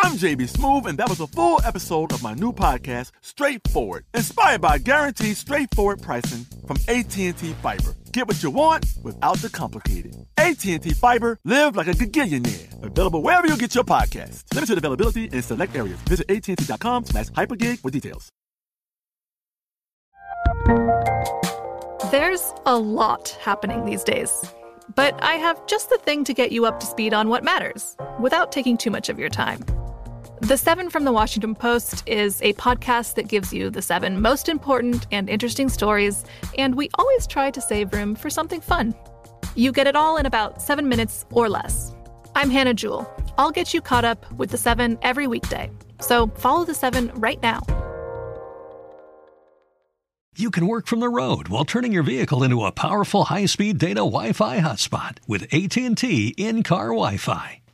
I'm JB Smoove, and that was a full episode of my new podcast, Straightforward, inspired by guaranteed straightforward pricing from AT&T Fiber. Get what you want without the complicated. AT&T Fiber, live like a gigillionaire. Available wherever you get your podcast. Limited availability in select areas. Visit AT&T.com slash hypergig for details. There's a lot happening these days. But I have just the thing to get you up to speed on what matters, without taking too much of your time. The Seven from the Washington Post is a podcast that gives you the seven most important and interesting stories, and we always try to save room for something fun. You get it all in about seven minutes or less. I'm Hannah Jewell. I'll get you caught up with the seven every weekday. So follow the seven right now. You can work from the road while turning your vehicle into a powerful high-speed data Wi-Fi hotspot with AT&T in-car Wi-Fi.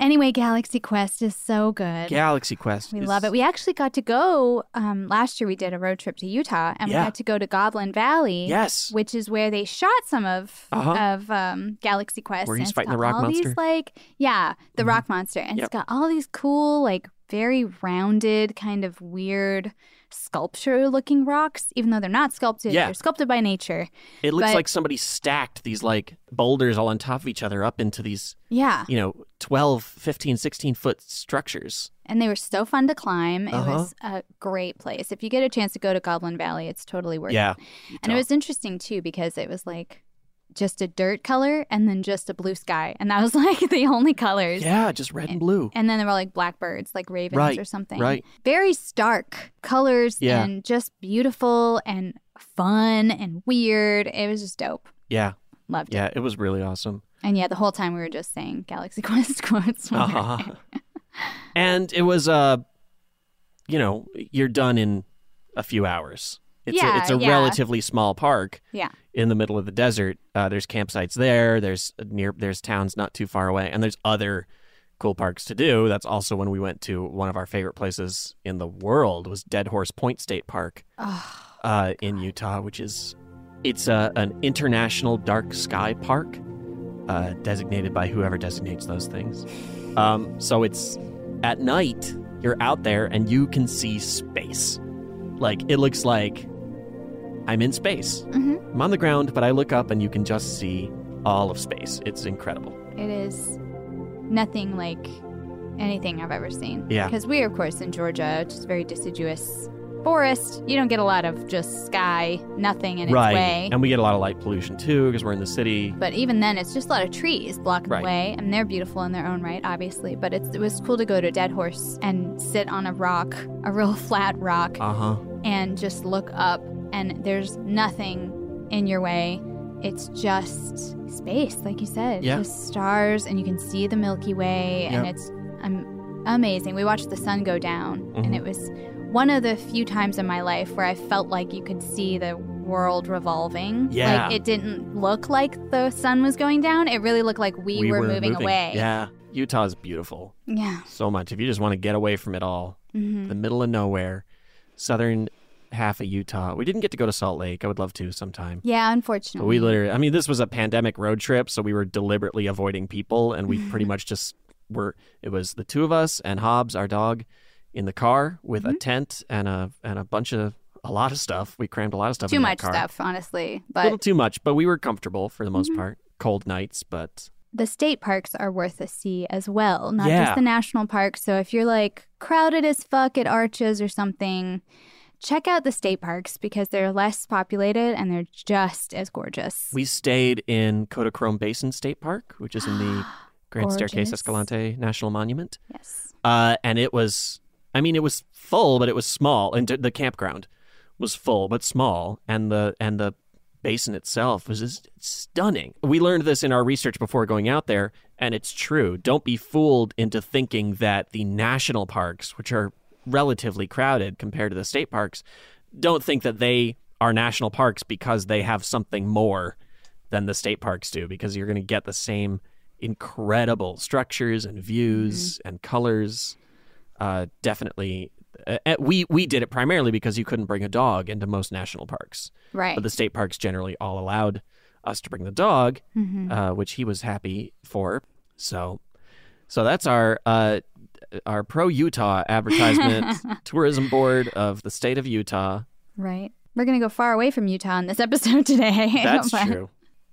Anyway, Galaxy Quest is so good. Galaxy Quest. We is- love it. We actually got to go um, last year. We did a road trip to Utah, and Yeah. we got to go to Goblin Valley. Yes. which is where they shot some of Uh-huh. of um, Galaxy Quest. Where he's fighting the rock all monster. These like yeah, the rock monster, and Yep. it's got all these cool like very rounded kind of weird sculpture looking rocks. Even though they're not sculpted, Yeah. they're sculpted by nature. It looks but- like somebody stacked these like boulders all on top of each other up into these, Yeah, you know, 12, 15, 16 foot structures. and they were so fun to climb. It Uh-huh. was a great place. If you get a chance to go to Goblin Valley, it's totally worth Yeah. it. And it was interesting too because it was like just a dirt color and then just a blue sky, and that was like the only colors. Yeah, just red and blue. And then there were like blackbirds, like ravens Right, or something. right. Very stark colors Yeah. and just beautiful and fun and weird. It was just dope. Yeah. Loved it. Yeah, it was really awesome. And yeah, the whole time we were just saying Galaxy Quest quotes. when we were Uh-huh. And it was uh you know, you're done in a few hours. It's Yeah, a, it's a yeah. relatively small park Yeah. in the middle of the desert. Uh, there's campsites there. There's near there's towns not too far away, and there's other cool parks to do. That's also when we went to one of our favorite places in the world was Dead Horse Point State Park uh, in Utah, which is it's a, an international dark sky park uh, designated by whoever designates those things. Um, so it's at night you're out there and you can see space. Like it looks like I'm in space. Mhm. I'm on the ground, but I look up and you can just see all of space. It's incredible. It is nothing like anything I've ever seen. Yeah. Because we're, of course, in Georgia, which is very deciduous forest. You don't get a lot of just sky, nothing in its right. way. And we get a lot of light pollution too because we're in the city. But even then, it's just a lot of trees blocking Right. the way, and they're beautiful in their own right, obviously. But it's, it was cool to go to Dead Horse and sit on a rock, a real flat rock, Uh huh. and just look up, and there's nothing in your way. It's just space, like you said. Yeah. Just stars, and you can see the Milky Way, and it's um, amazing. We watched the sun go down, Mhm. and it was one of the few times in my life where I felt like you could see the world revolving. Yeah. Like it didn't look like the sun was going down. It really looked like we, were, moving, away. Yeah. Utah is beautiful. Yeah. So much. If you just want to get away from it all, Mhm. the middle of nowhere, southern half of Utah. We didn't get to go to Salt Lake. I would love to sometime. Yeah, But unfortunately. we literally, I mean, this was a pandemic road trip, so we were deliberately avoiding people, and we pretty much just were. It was the two of us and Hobbs, our dog, in the car with Mm-hmm. a tent and a and a bunch of a lot of stuff. We crammed a lot of stuff. Too much stuff, honestly. But A But little too much, but we were comfortable for the most Mm-hmm. part. Cold nights, but the state parks are worth a see as well, not Yeah. just the national parks. So if you're like crowded as fuck at Arches or something, check out the state parks because they're less populated and they're just as gorgeous. we stayed in Kodachrome Basin State Park, which is in the Grand Staircase Escalante National Monument. yes. Uh, and it was, I mean, it was full, but it was small, and the campground was full but small, and the and the basin itself was just stunning. We learned this in our research before going out there, and it's true. Don't be fooled into thinking that the national parks, which are relatively crowded compared to the state parks, don't think that they are national parks because they have something more than the state parks do, because you're going to get the same incredible structures and views and colors. Uh, definitely, uh, we we did it primarily because you couldn't bring a dog into most national parks, Right. but the state parks generally all allowed us to bring the dog, Mhm. uh, which he was happy for. So, so that's our uh, our pro Utah advertisement tourism board of the state of Utah. Right. We're going to go far away from Utah in this episode today. That's But- true.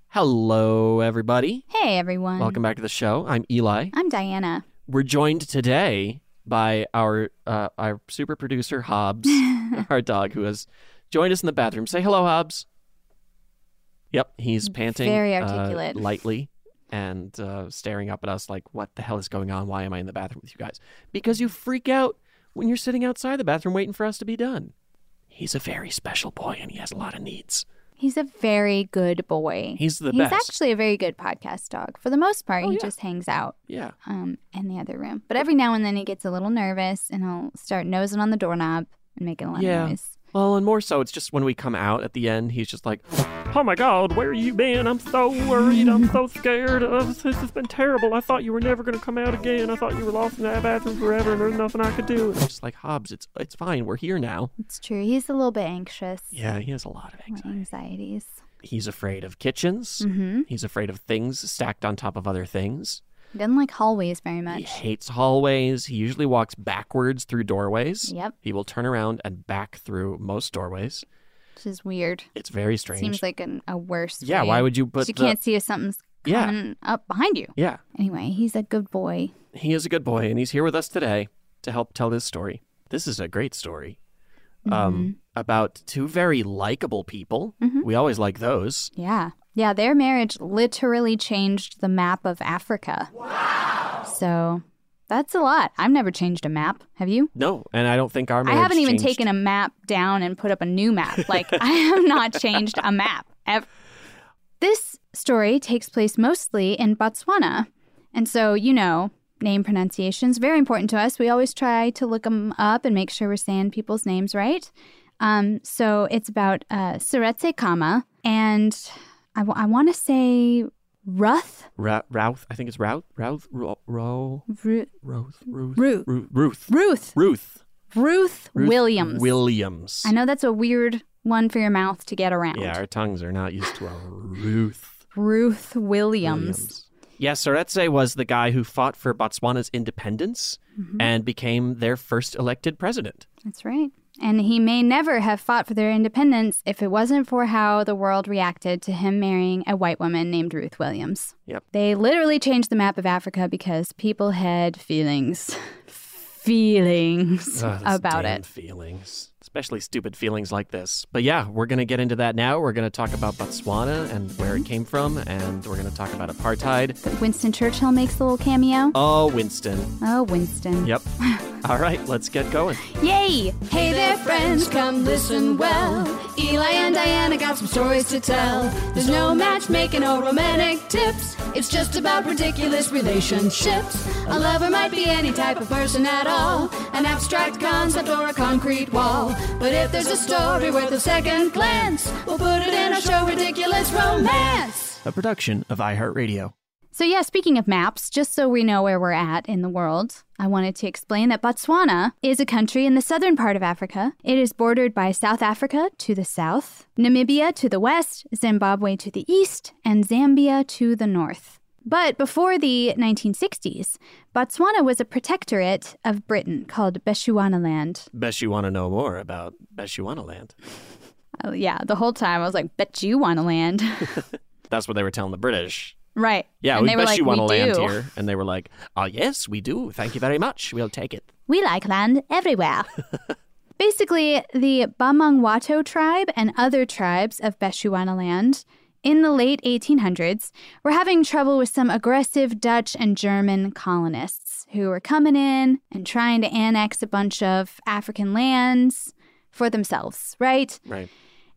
Hello, everybody. Hey, everyone. Welcome back to the show. I'm Eli. I'm Diana. We're joined today by our uh, our super producer Hobbs, our dog, who has joined us in the bathroom. Say hello, Hobbs. Yep, he's panting Very uh, articulate. lightly and uh, staring up at us like, "What the hell is going on? Why am I in the bathroom with you guys?" Because you freak out when you're sitting outside the bathroom waiting for us to be done. He's a very special boy, and he has a lot of needs. He's a very good boy. He's the He's best. He's actually a very good podcast dog. For the most part, Oh, he yeah. just hangs out Yeah. um, in the other room. But every now and then he gets a little nervous and he'll start nosing on the doorknob and making a lot Yeah. of noise. Well, and more so, it's just when we come out at the end, he's just like, "Oh my God, where you been? I'm so worried. I'm so scared. Uh, this has been terrible. I thought you were never going to come out again. I thought you were lost in that bathroom forever, and there's nothing I could do." And I'm just like, Hobbs, it's it's fine. We're here now. It's true. He's a little bit anxious. Yeah, he has a lot of anxiety. Anxieties. He's afraid of kitchens. Mm-hmm. He's afraid of things stacked on top of other things. He doesn't like hallways very much. He hates hallways. He usually walks backwards through doorways. Yep. He will turn around and back through most doorways. Which is weird. It's very strange. Seems like an, a worse. Yeah, way. why would you put You the- can't see if something's Yeah. coming up behind you. yeah. Anyway, he's a good boy. He is a good boy, and he's here with us today to help tell this story. This is a great story Mm-hmm. um, about two very likable people. We always like those. Yeah. Yeah, their marriage literally changed the map of Africa. Wow. So that's a lot. I've never changed a map. Have you? No, and I don't think our marriage. I haven't even changed- taken a map down and put up a new map. Like, I have not changed a map. ever. This story takes place mostly in Botswana. And so, you know, name pronunciation is very important to us. We always try to look them up and make sure we're saying people's names right. Um, so it's about uh, Seretse Khama and I want to say Ruth. Ra- Routh. I think it's Routh. Routh. Ro- Ro- Ru- Ruth. Ruth. Ruth. Ruth. Ruth. Ruth. Ruth Ruth Williams. Williams. I know that's a weird one for your mouth to get around. Yeah, our tongues are not used to a Ruth. Ruth Williams. Yeah, Seretse was the guy who fought for Botswana's independence Mm-hmm. and became their first elected president. That's right. And he may never have fought for their independence if it wasn't for how the world reacted to him marrying a white woman named Ruth Williams. Yep. They literally changed the map of Africa because people had feelings. Feelings ah, those about it. Feelings, especially stupid feelings like this. But yeah, we're gonna get into that now. We're gonna talk about Botswana and where it came from, and we're gonna talk about apartheid. Winston Churchill makes a little cameo. Oh, Winston. Oh, Winston. Yep. All right, let's get going. Yay! Hey there, friends, come listen well. Eli and Diana got some stories to tell. There's no matchmaking or romantic tips. It's just about ridiculous relationships. A lover might be any type of person at all, an abstract concept or a concrete wall. But if there's a story worth a second glance, we'll put it in our show Ridiculous Romance. A production of iHeartRadio. So, yeah, speaking of maps, just so we know where we're at in the world, I wanted to explain that Botswana is a country in the southern part of Africa. It is bordered by South Africa to the south, Namibia to the west, Zimbabwe to the east, and Zambia to the north. But before the 1960s, Botswana was a protectorate of Britain called Bechuanaland. Bet you want to know more about Bechuanaland. Oh, yeah, the whole time I was like, bet you want to land. That's what they were telling the British. right. Yeah, and we they bet were like, you want to "We land do. here. And they were like, oh, yes, we do. Thank you very much. We'll take it. We like land everywhere. Basically, the Bamangwato tribe and other tribes of Bechuanaland in the late 1800s were having trouble with some aggressive Dutch and German colonists who were coming in and trying to annex a bunch of African lands for themselves, right? Right.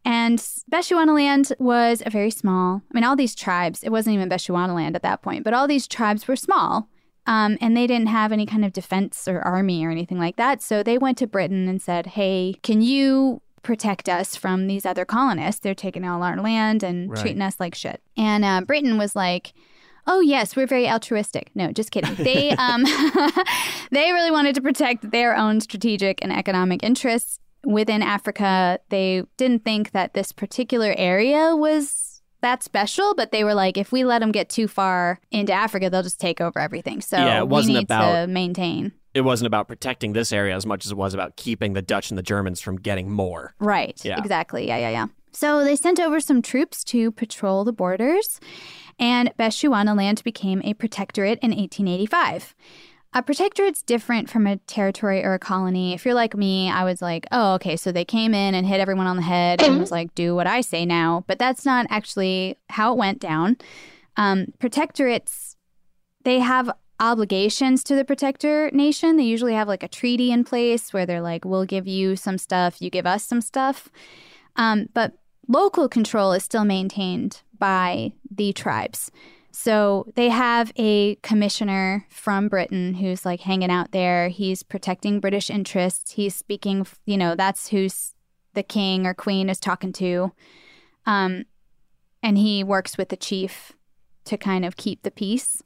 And Bechuanaland was a very small, I mean, all these tribes, it wasn't even Bechuanaland at that point, but all these tribes were small. Um, and they didn't have any kind of defense or army or anything like that. So they went to Britain and said, hey, can you protect us from these other colonists? They're taking all our land and Right. treating us like shit. And uh, Britain was like, Oh yes, we're very altruistic. No, just kidding. They um, they really wanted to protect their own strategic and economic interests within Africa. They didn't think that this particular area was that special, but they were like, if we let them get too far into Africa, they'll just take over everything. So Yeah, it wasn't we need about- to maintain. It wasn't about protecting this area as much as it was about keeping the Dutch and the Germans from getting more. Right. Yeah. Exactly. Yeah, yeah, yeah. So they sent over some troops to patrol the borders, and Bechuanaland became a protectorate in 1885. A protectorate's different from a territory or a colony. If you're like me, I was like, oh, okay, so they came in and hit everyone on the head and was like, do what I say now. But that's not actually how it went down. Um, protectorates, they have obligations to the protector nation. They usually have like a treaty in place where they're like, we'll give you some stuff, you give us some stuff. Um, but local control is still maintained by the tribes. So they have a commissioner from Britain who's like hanging out there. He's protecting British interests. He's speaking, you know, that's who's the king or queen is talking to. Um, and he works with the chief to kind of keep the peace.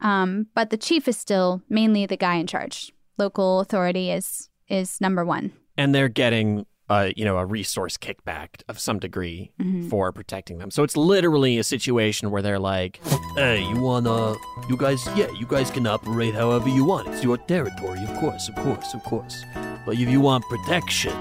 Um, but the chief is still mainly the guy in charge. Local authority is is number one. And they're getting, uh, you know, a resource kickback of some degree Mhm. for protecting them. So it's literally a situation where they're like, Hey, you wanna. You guys, yeah, you guys can operate however you want. It's your territory, of course, of course, of course. But if you want protection,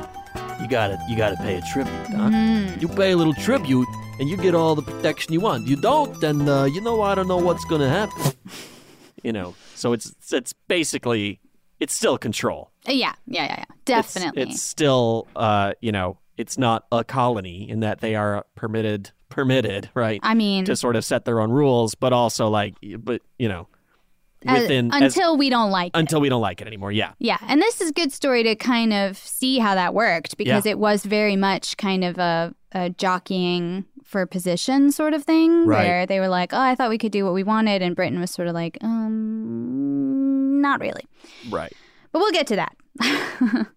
you gotta, you gotta pay a tribute, huh? Mm. You pay a little tribute, and you get all the protection you want. You don't, then uh, you know I don't know what's gonna happen. you know, so it's it's basically it's still control. Uh, Yeah, yeah, yeah, yeah. Definitely. It's, still, uh, you know, it's not a colony in that they are permitted, permitted, right? I mean, to sort of set their own rules, but also like, but you know, within as- until we don't like it. until we don't like it anymore. Yeah, Yeah, and this is a good story to kind of see how that worked because Yeah. it was very much kind of a, a jockeying for position sort of thing Right. where they were like, "Oh, I thought we could do what we wanted," and Britain was sort of like, "Um, not really." right. But we'll get to that.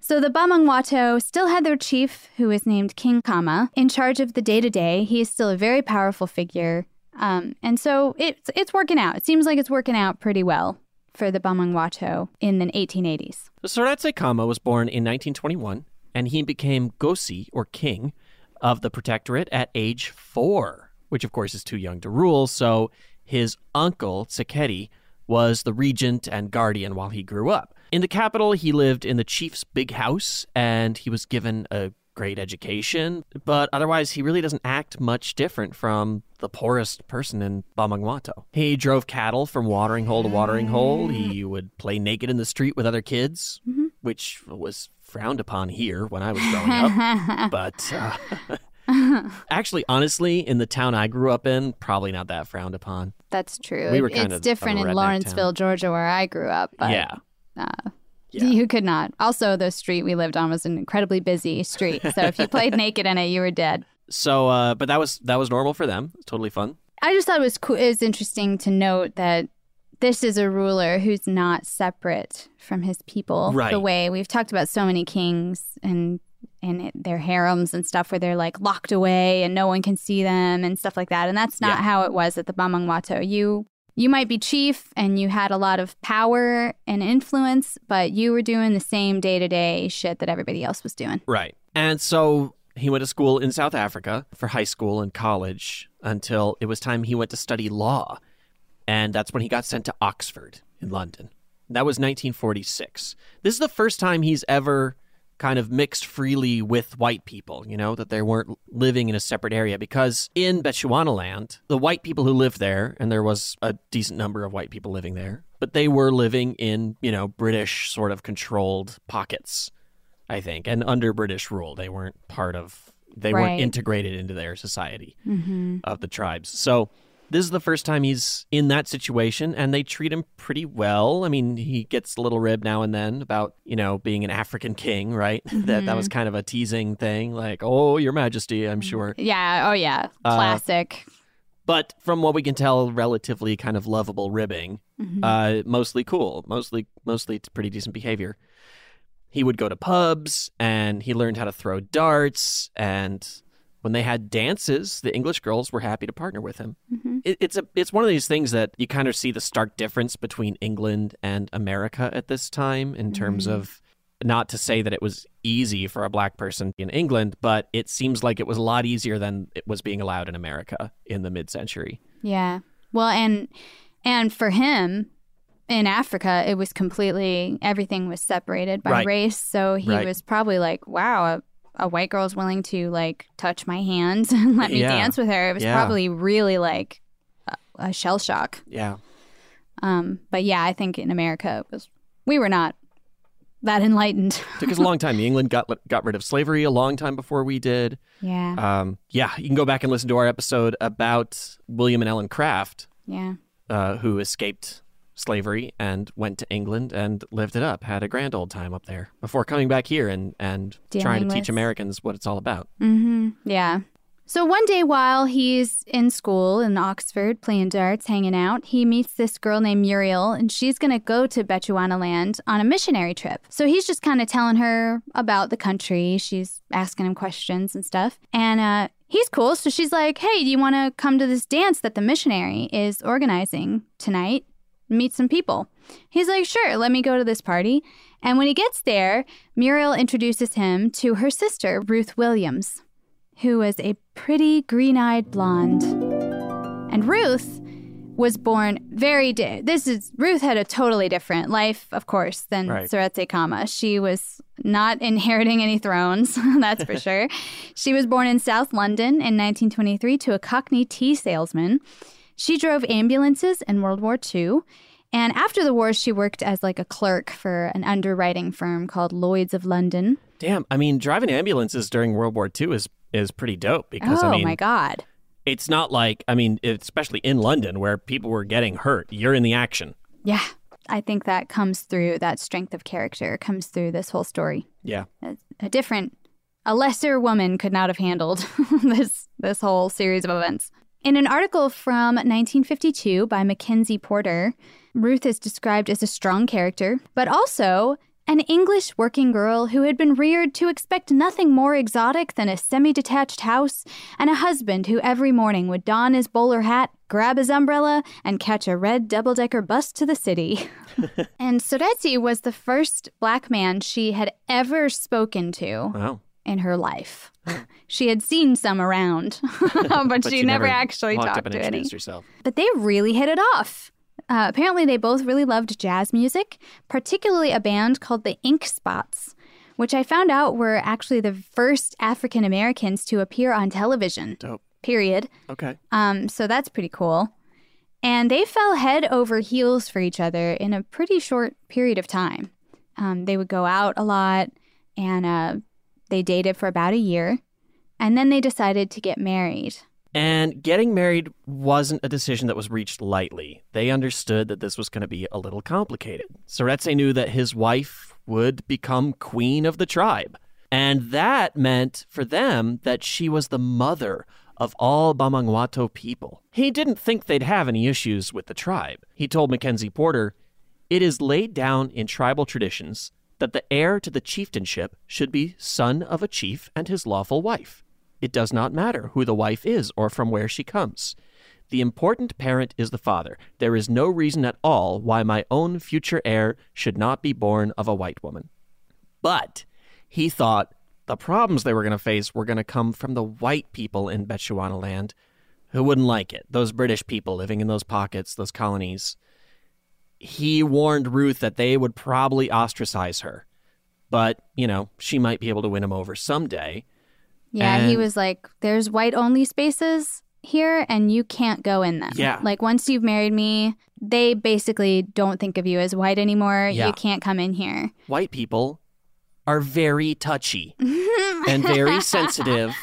so the Bamangwato still had their chief, who was named King Kama, in charge of the day to day. He is still a very powerful figure. Um, and so it's, it's working out. It seems like it's working out pretty well for the Bamangwato in the 1880s. Seretse Khama was born in 1921, and he became Kgosi, or king, of the protectorate at age four, which of course is too young to rule. So his uncle, Tshekedi, was the regent and guardian while he grew up. In the capital, he lived in the chief's big house, and he was given a great education, but otherwise, he really doesn't act much different from the poorest person in Bamangwato. He drove cattle from watering hole to watering hole. He would play naked in the street with other kids, which was frowned upon here when I was growing up. but uh, actually, honestly, in the town I grew up in, probably not that frowned upon. That's true. We were kind it's of different in Lawrenceville, town. Georgia, where I grew up. But, yeah. Uh, You could not. Also, the street we lived on was an incredibly busy street. So if you played naked in it, you were dead. So, uh, but that was that was normal for them. Totally fun. I just thought it was cool. It was interesting to note that this is a ruler who's not separate from his people. Right. The way we've talked about so many kings and and it- their harems and stuff where they're like locked away and no one can see them and stuff like that. And that's not Yeah. how it was at the Bamangwato. You you might be chief and you had a lot of power and influence, but you were doing the same day to day shit that everybody else was doing. Right. And so he went to school in South Africa for high school and college until it was time he went to study law. And that's when he got sent to Oxford in London. That was 1946. This is the first time he's ever kind of mixed freely with white people, you know, that they weren't living in a separate area. Because in Bechuanaland, the white people who lived there, and there was a decent number of white people living there, but they were living in, you know, British sort of controlled pockets. I think, and under British rule, they weren't part of, they Right. weren't integrated into their society Mm-hmm. of the tribes. So this is the first time he's in that situation, and they treat him pretty well. I mean, he gets a little rib now and then about you know being an African king, right? that that was kind of a teasing thing, like, "Oh, Your Majesty," I'm sure. Yeah. Oh, yeah. Uh, Classic. But from what we can tell, relatively kind of lovable ribbing. Mhm. Uh, mostly cool, mostly mostly pretty decent behavior. He would go to pubs and he learned how to throw darts. And when they had dances, the English girls were happy to partner with him. Mhm. It, it's a it's one of these things that you kind of see the stark difference between England and America at this time in terms Mhm. of not to say that it was easy for a black person in England, but it seems like it was a lot easier than it was being allowed in America in the mid-century. Yeah. Well, and and for him in Africa, it was completely everything was separated by Right. race. So he Right. was probably like, "Wow, a, white girl's willing to like touch my hands and let me Yeah. dance with her." It was Yeah. probably really like a, a shell shock. Yeah. Um, but yeah, I think in America it was we were not that enlightened. took us a long time. England got got rid of slavery a long time before we did. yeah. Um, yeah, you can go back and listen to our episode about William and Ellen Craft, yeah. uh, who escaped slavery and went to England and lived it up, had a grand old time up there before coming back here and and trying to teach Americans what it's all about. Mm-hmm. Yeah. So one day while he's in school in Oxford playing darts, hanging out, he meets this girl named Muriel, and she's going to go to Bechuanaland on a missionary trip. So he's just kind of telling her about the country. She's asking him questions and stuff. And uh, he's cool. So she's like, hey, do you want to come to this dance that the missionary is organizing tonight? Meet some people. He's like, sure, let me go to this party. And when he gets there, Muriel introduces him to her sister, Ruth Williams who was a pretty green eyed blonde. And Ruth was born very di- this is Ruth had a totally different life of course than Right. Seretse Khama. She was not inheriting any thrones, that's for sure. She was born in South London in 1923 to a Cockney tea salesman. She drove ambulances in World War II. And after the war, she worked as like a clerk for an underwriting firm called Lloyd's of London. Damn, I mean, driving ambulances during World War II is is pretty dope because oh I mean, my God. it's not like I mean, especially in London where people were getting hurt. You're in the action. Yeah. I think that comes through that strength of character comes through this whole story. Yeah. A, a different a lesser woman could not have handled this this whole series of events. In an article from 1952 by Mackenzie Porter, Ruth is described as a strong character, but also an English working girl who had been reared to expect nothing more exotic than a semi detached house and a husband who every morning would don his bowler hat, grab his umbrella, and catch a red double decker bus to the city. and Seretse was the first black man she had ever spoken to Wow. in her life. she had seen some around, but, she, you never, actually talked to any. herself. But they really hit it off. Uh, apparently, they both really loved jazz music, particularly a band called the Ink Spots, which I found out were actually the first African Americans to appear on television. Dope. Period. Okay. Um, so that's pretty cool. And they fell head over heels for each other in a pretty short period of time. Um, they would go out a lot and uh, they dated for about a year. And then they decided to get married. And getting married wasn't a decision that was reached lightly. They understood that this was going to be a little complicated. Seretse knew that his wife would become queen of the tribe. And that meant for them that she was the mother of all Bamangwato people. He didn't think they'd have any issues with the tribe. He told Mackenzie Porter, It is laid down in tribal traditions that the heir to the chieftainship should be son of a chief and his lawful wife. It does not matter who the wife is or from where she comes. The important parent is the father. There is no reason at all why my own future heir should not be born of a white woman. But he thought the problems they were going to face were going to come from the white people in Bechuanaland who wouldn't like it. Those British people living in those pockets, those colonies. He warned Ruth that they would probably ostracize her. But, you know, she might be able to win him over someday. Yeah, he was like, there's white only spaces here and you can't go in them. Yeah. Like once you've married me, they basically don't think of you as white anymore. Yeah. You can't come in here. White people are very touchy and very sensitive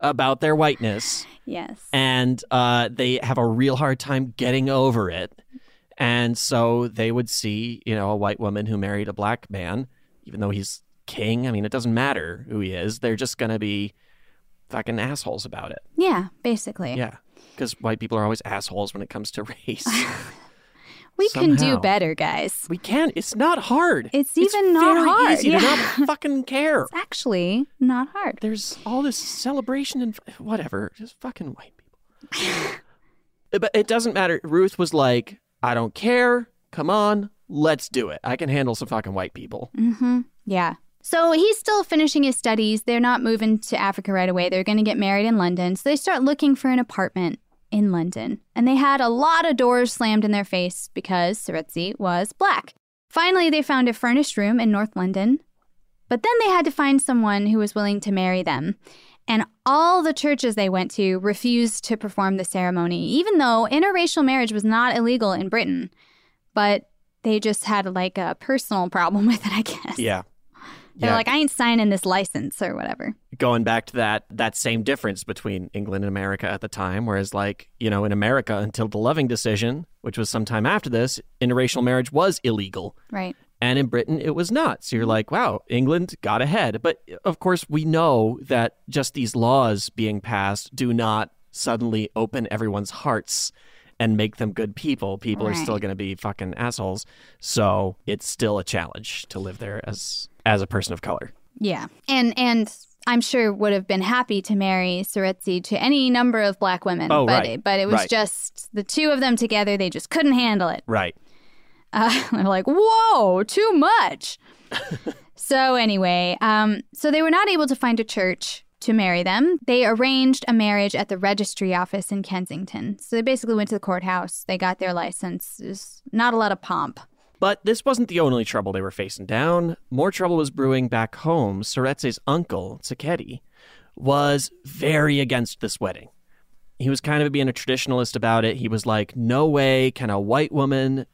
about their whiteness. Yes. and uh, they have a real hard time getting over it. And so they would see, you know, a white woman who married a black man, even though he's king. I mean, it doesn't matter who he is. They're just going to be fucking assholes about it. Yeah, basically. Yeah. Because white people are always assholes when it comes to race. We can do better, guys. we can. It's not hard. It's even not very hard. easy yeah. to not fucking care. It's actually not hard. There's all this celebration and whatever. Just fucking white people. but it doesn't matter. Ruth was like, I don't care. Come on, let's do it. I can handle some fucking white people. Mm-hmm. Yeah. So he's still finishing his studies. They're not moving to Africa right away. They're going to get married in London. So they start looking for an apartment in London. And they had a lot of doors slammed in their face because Seretse was black. Finally, they found a furnished room in North London. But then they had to find someone who was willing to marry them. And all the churches they went to refused to perform the ceremony, even though interracial marriage was not illegal in Britain. But they just had like a personal problem with it, I guess. Yeah. They're like, I ain't signing this license or whatever. going back to that that same difference between England and America at the time, whereas like, you know, in America until the Loving decision, which was sometime after this, interracial marriage was illegal. Right. And in Britain, it was not. So you're mm-hmm. like, wow, England got ahead. But of course, we know that just these laws being passed do not suddenly open everyone's hearts and make them good people. People are still going to be fucking assholes. So it's still a challenge to live there as as a person of color. Yeah. And and I'm sure would have been happy to marry Seretse to any number of black women. Oh, but right. it, but it was Right. just the two of them together, they just couldn't handle it. Right. Uh, they're like, whoa, too much. so anyway, um, so they were not able to find a church to marry them. They arranged a marriage at the registry office in Kensington. So they basically went to the courthouse. They got their license. There's not a lot of pomp. But this wasn't the only trouble they were facing down. More trouble was brewing back home. Seretse's uncle, Tshekedi, was very against this wedding. He was kind of being a traditionalist about it. He was like, no way can a white woman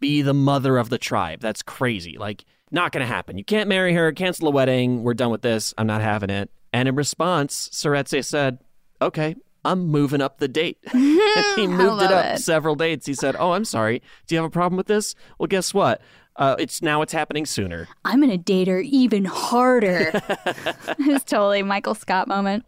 be the mother of the tribe. That's crazy. Like, not going to happen. You can't marry her, cancel the wedding. We're done with this. I'm not having it. And in response, Seretse said, okay, I'm moving up the date. he moved it up it. several dates. He said, oh, I'm sorry. Do you have a problem with this? Well, guess what? Uh, it's now it's happening sooner. I'm going to date her even harder. it's totally Michael Scott moment.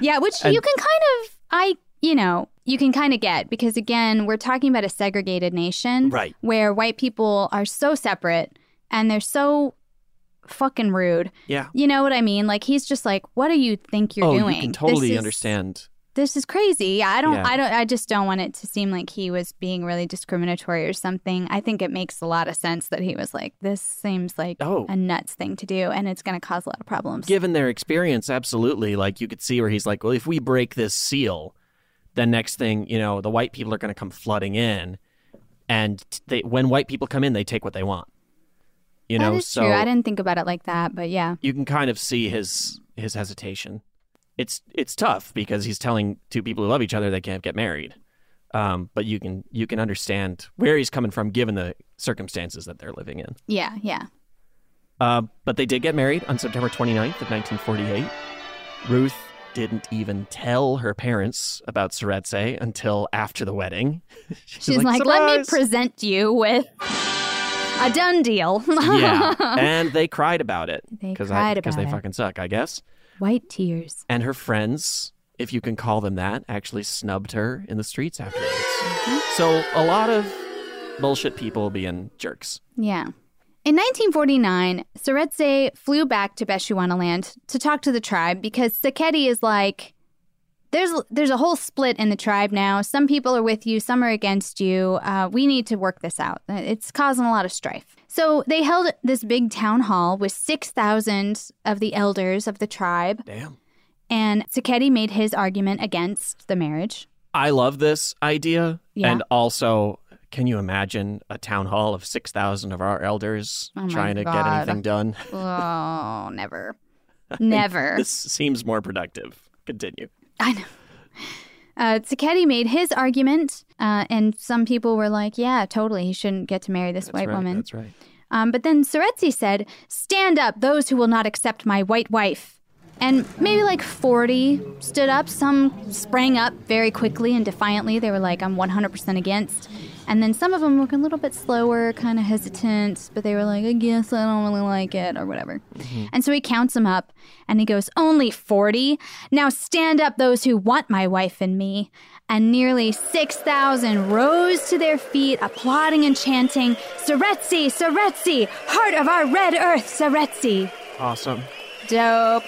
Yeah, which And- you can kind of, I, you know, you can kind of get because again, we're talking about a segregated nation. Right. Where white people are so separate and they're so fucking rude. Yeah. You know what I mean? Like he's just like, what do you think you're oh, doing? you can This totally is- understand. This is crazy. I don't Yeah. I don't I just don't want it to seem like he was being really discriminatory or something. I think it makes a lot of sense that he was like, this seems like Oh. a nuts thing to do and it's gonna cause a lot of problems. Given their experience, absolutely. Like you could see where he's like, well, if we break this seal, then next thing, you know, the white people are going to come flooding in. And they, when white people come in, they take what they want. You know, so true. I didn't think about it like that, but yeah. you can kind of see his his hesitation. It's it's tough because he's telling two people who love each other they can't get married. Um, but you can you can understand where he's coming from given the circumstances that they're living in. Yeah, yeah. Uh, but they did get married on September 29th of 1948. Ruth didn't even tell her parents about Seretse until after the wedding. She's, like, let me present you with a done deal. yeah, and they cried about it They because cried because about they fucking suck, I guess. White tears. And her friends if you can call them that, actually snubbed her in the streets afterwards. Mm-hmm. So a lot of bullshit people being jerks. Yeah. In 1949, Seretse flew back to Bechuanaland to talk to the tribe because Tshekedi is like, there's there's a whole split in the tribe now. Some people are with you, some are against you. Uh, we need to work this out. It's causing a lot of strife. So they held this big town hall with 6,000 of the elders of the tribe. Damn. And Tshekedi made his argument against the marriage. I love this idea. Yeah. And also, can you imagine a town hall of 6,000 of our elders Oh trying to get anything done? Oh, never. Never. This seems more productive. Continue. I know. Uh, Tshekedi made his argument, uh, and some people were like, yeah, totally, he shouldn't get to marry this white right, woman. That's right. Um, but then Seretse said, Stand up, those who will not accept my white wife. And maybe like 40 stood up. Some sprang up very quickly and defiantly. They were like, I'm 100% against. And then some of them were a little bit slower, kind of hesitant, but they were like, I guess I don't really like it or whatever. Mm-hmm. And so he counts them up and he goes, Only 40? Now stand up, those who want my wife and me. And nearly 6,000 rose to their feet, applauding and chanting, Seretse, Seretse, heart of our red earth, Seretse. Awesome. Dope.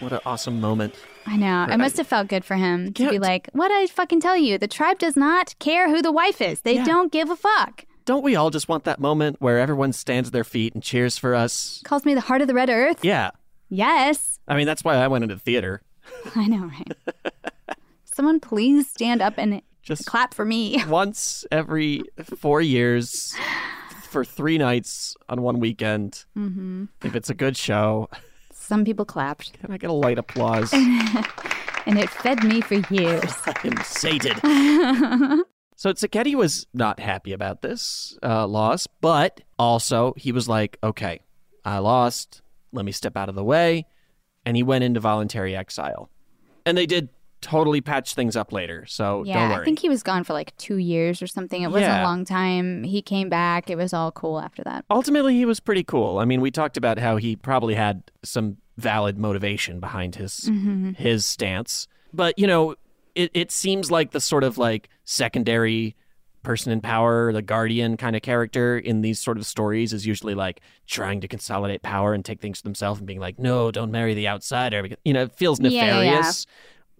What an awesome moment. I know. It must have felt good for him to be like, what I fucking tell you? The tribe does not care who the wife is. They Yeah. don't give a fuck. Don't we all just want that moment where everyone stands their feet and cheers for us? Calls me the heart of the red earth. Yeah. Yes. I mean, that's why I went into theater. I know, right? Someone please stand up and Just clap for me. once every four years for three nights on one weekend. hmm If it's a good show, Some people clapped. can I get a light applause? and it fed me for years. I'm sated. So Tshekedi was not happy about this uh, loss, but also he was like, okay, I lost. Let me step out of the way. And he went into voluntary exile. And they did totally patch things up later. So yeah, don't worry. I think he was gone for like two years or something. It wasn't Yeah. a long time. He came back. It was all cool after that. Ultimately, he was pretty cool. I mean, we talked about how he probably had some valid motivation behind his Mhm. his stance, but you know, it it seems like the sort of like secondary person in power, the guardian kind of character in these sort of stories is usually like trying to consolidate power and take things for themselves and being like, no, don't marry the outsider. because- You know, it feels nefarious. yeah, yeah.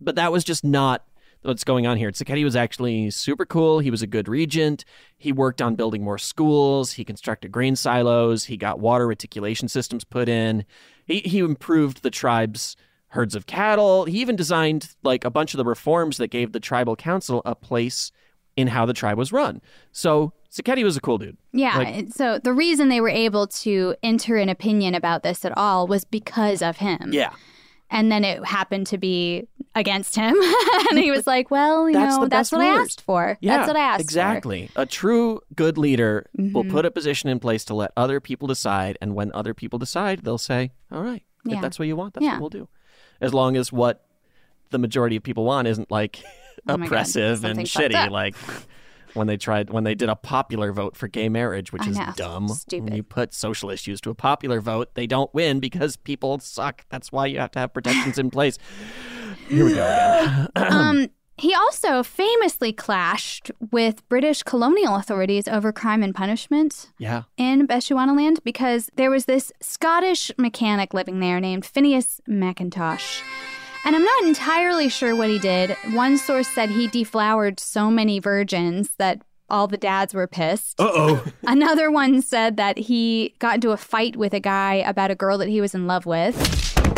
But that was just not what's going on here. Tshekedi was actually super cool. He was a good regent. He worked on building more schools. He constructed grain silos. He got water reticulation systems put in. He, he improved the tribe's herds of cattle. He even designed like a bunch of the reforms that gave the tribal council a place in how the tribe was run. So Tshekedi was a cool dude. Yeah. Like- so the reason they were able to enter an opinion about this at all was because of him. Yeah. And then it happened to be against him. and he was like, well, you That's know, that's what I asked for. Yeah, that's what I asked for. exactly. A true good leader will Mhm. put a position in place to let other people decide, and when other people decide, they'll say, "All right, Yeah. if that's what you want, that's Yeah. what we'll do." As long as what the majority of people want isn't like Oh oppressive and shitty, like when they tried when they did a popular vote for gay marriage, which I is know, dumb. When you put social issues to a popular vote, they don't win because people suck. That's why you have to have protections in place. Here we go again. um, he also famously clashed with British colonial authorities over crime and punishment yeah. in Bechuanaland because there was this Scottish mechanic living there named Phineas McIntosh. And I'm not entirely sure what he did. One source said he deflowered so many virgins that all the dads were pissed. Uh oh. Another one said that he got into a fight with a guy about a girl that he was in love with.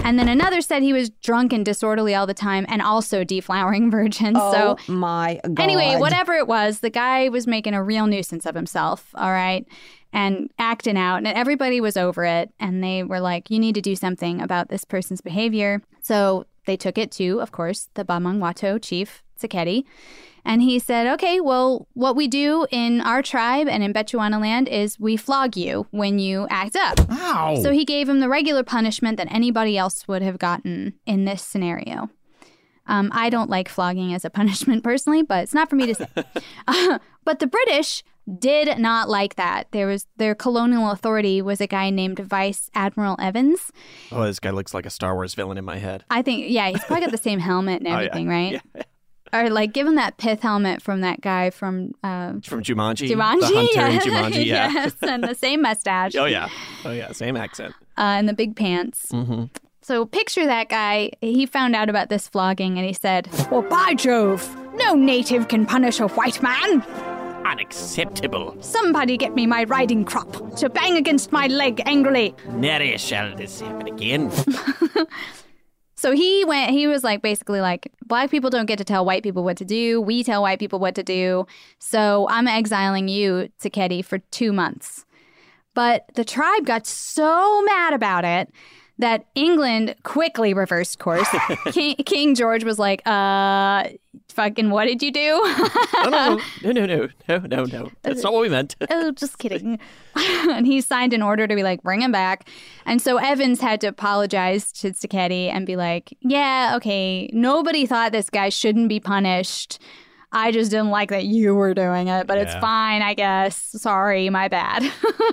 And then another said he was drunk and disorderly all the time and also deflowering virgins. Oh so my god. Anyway, whatever it was, the guy was making a real nuisance of himself, all right, and acting out, and everybody was over it. And they were like, you need to do something about this person's behavior. So they took it to, of course, the Bamangwato chief, Tshekedi. And he said, okay, well, what we do in our tribe and in Bechuanaland is we flog you when you act up. Ow. So he gave him the regular punishment that anybody else would have gotten in this scenario. Um, I don't like flogging as a punishment personally, but it's not for me to say. Uh, but the British did not like that. There was their colonial authority was a guy named Vice Admiral Evans. Oh, this guy looks like a Star Wars villain in my head. I think, yeah, he's probably got the same helmet and Oh, yeah. everything, right? Yeah. Or like give him that pith helmet from that guy from uh, From Jumanji. Jumanji, The hunter yeah. in Jumanji, yeah. yes, and the same mustache. Oh, yeah. Oh, yeah. Same accent. uh, and the big pants. Mm-hmm. So picture that guy. He found out about this flogging and he said, Well, by Jove, no native can punish a white man. Unacceptable. Somebody get me my riding crop to bang against my leg angrily. Never shall this happen again. So he went, he was like, basically, like, black people don't get to tell white people what to do. We tell white people what to do. So I'm exiling you, Tshekedi, for two months. But the tribe got so mad about it that England quickly reversed course. King, King George was like, uh, fucking, what did you do? No, no, no, no, no, no, no, no. That's not what we meant. oh, just kidding. and he signed an order to be like, bring him back. And so Evans had to apologize to Tshekedi and be like, yeah, okay, nobody thought this guy shouldn't be punished. I just didn't like that you were doing it, but it's fine, I guess. Sorry, my bad,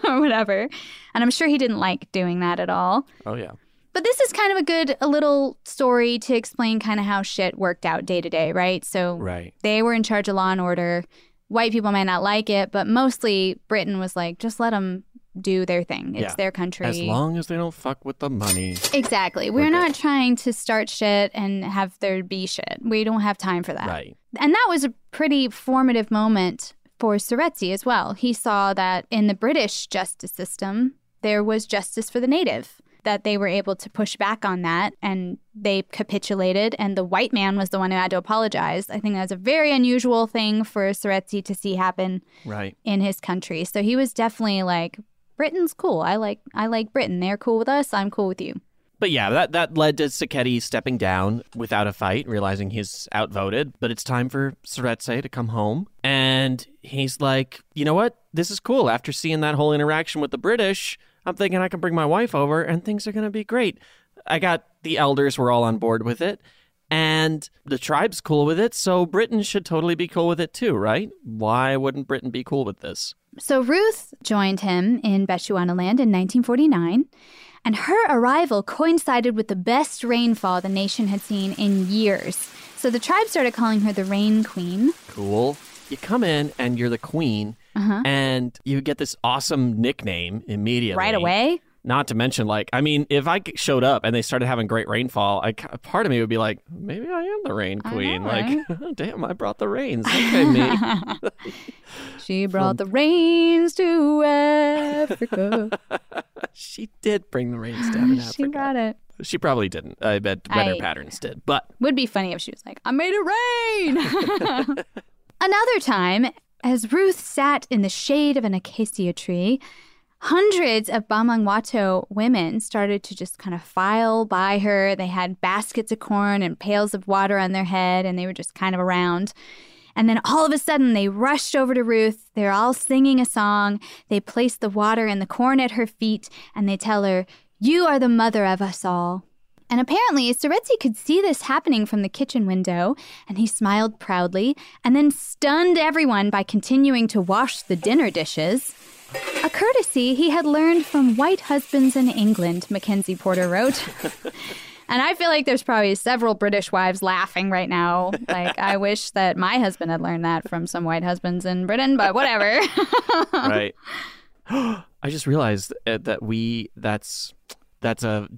or whatever. And I'm sure he didn't like doing that at all. Oh, yeah. But this is kind of a good, a little story to explain kind of how shit worked out day to day, right? So Right. they were in charge of law and order. White people might not like it, but mostly Britain was like, just let them do their thing. It's Yeah. their country. As long as they don't fuck with the money. exactly. We're not trying to start shit and have there be shit. We don't have time for that. Right. And that was a pretty formative moment for Seretse as well. He saw that in the British justice system, there was justice for the native, that they were able to push back on that and they capitulated, and the white man was the one who had to apologize. I think that's a very unusual thing for Seretse to see happen Right. in his country. So he was definitely like, Britain's cool. I like I like Britain. They're cool with us. I'm cool with you. But yeah, that, that led to Tshekedi stepping down without a fight, realizing he's outvoted. But it's time for Seretse to come home. And he's like, you know what? This is cool. After seeing that whole interaction with the British, I'm thinking I can bring my wife over and things are going to be great. I got the elders were all on board with it. And the tribe's cool with it, so Britain should totally be cool with it too, right? Why wouldn't Britain be cool with this? So Ruth joined him in Bechuanaland in 1949, and her arrival coincided with the best rainfall the nation had seen in years. So the tribe started calling her the Rain Queen. Cool. You come in and you're the queen, Uh-huh. and you get this awesome nickname immediately. Right away? Not to mention, like, I mean, if I showed up and they started having great rainfall, I, part of me would be like, maybe I am the rain queen. know, like, damn, I brought the rains. Okay, me. She brought the rains to Africa. she did bring the rains down in Africa. she brought it. She probably didn't. I bet weather I- patterns did. But Would be funny if she was like, I made it rain. Another time, as Ruth sat in the shade of an acacia tree, hundreds of Bamangwato women started to just kind of file by her. They had baskets of corn and pails of water on their head, and they were just kind of around. And then all of a sudden, they rushed over to Ruth. They're all singing a song. They place the water and the corn at her feet, and they tell her, You are the mother of us all. And apparently, Seretse could see this happening from the kitchen window, and he smiled proudly, and then stunned everyone by continuing to wash the dinner dishes. A courtesy he had learned from white husbands in England, Mackenzie Porter wrote. and I feel like there's probably several British wives laughing right now. Like, I wish that my husband had learned that from some white husbands in Britain, but whatever. right. I just realized uh, that we that's that's a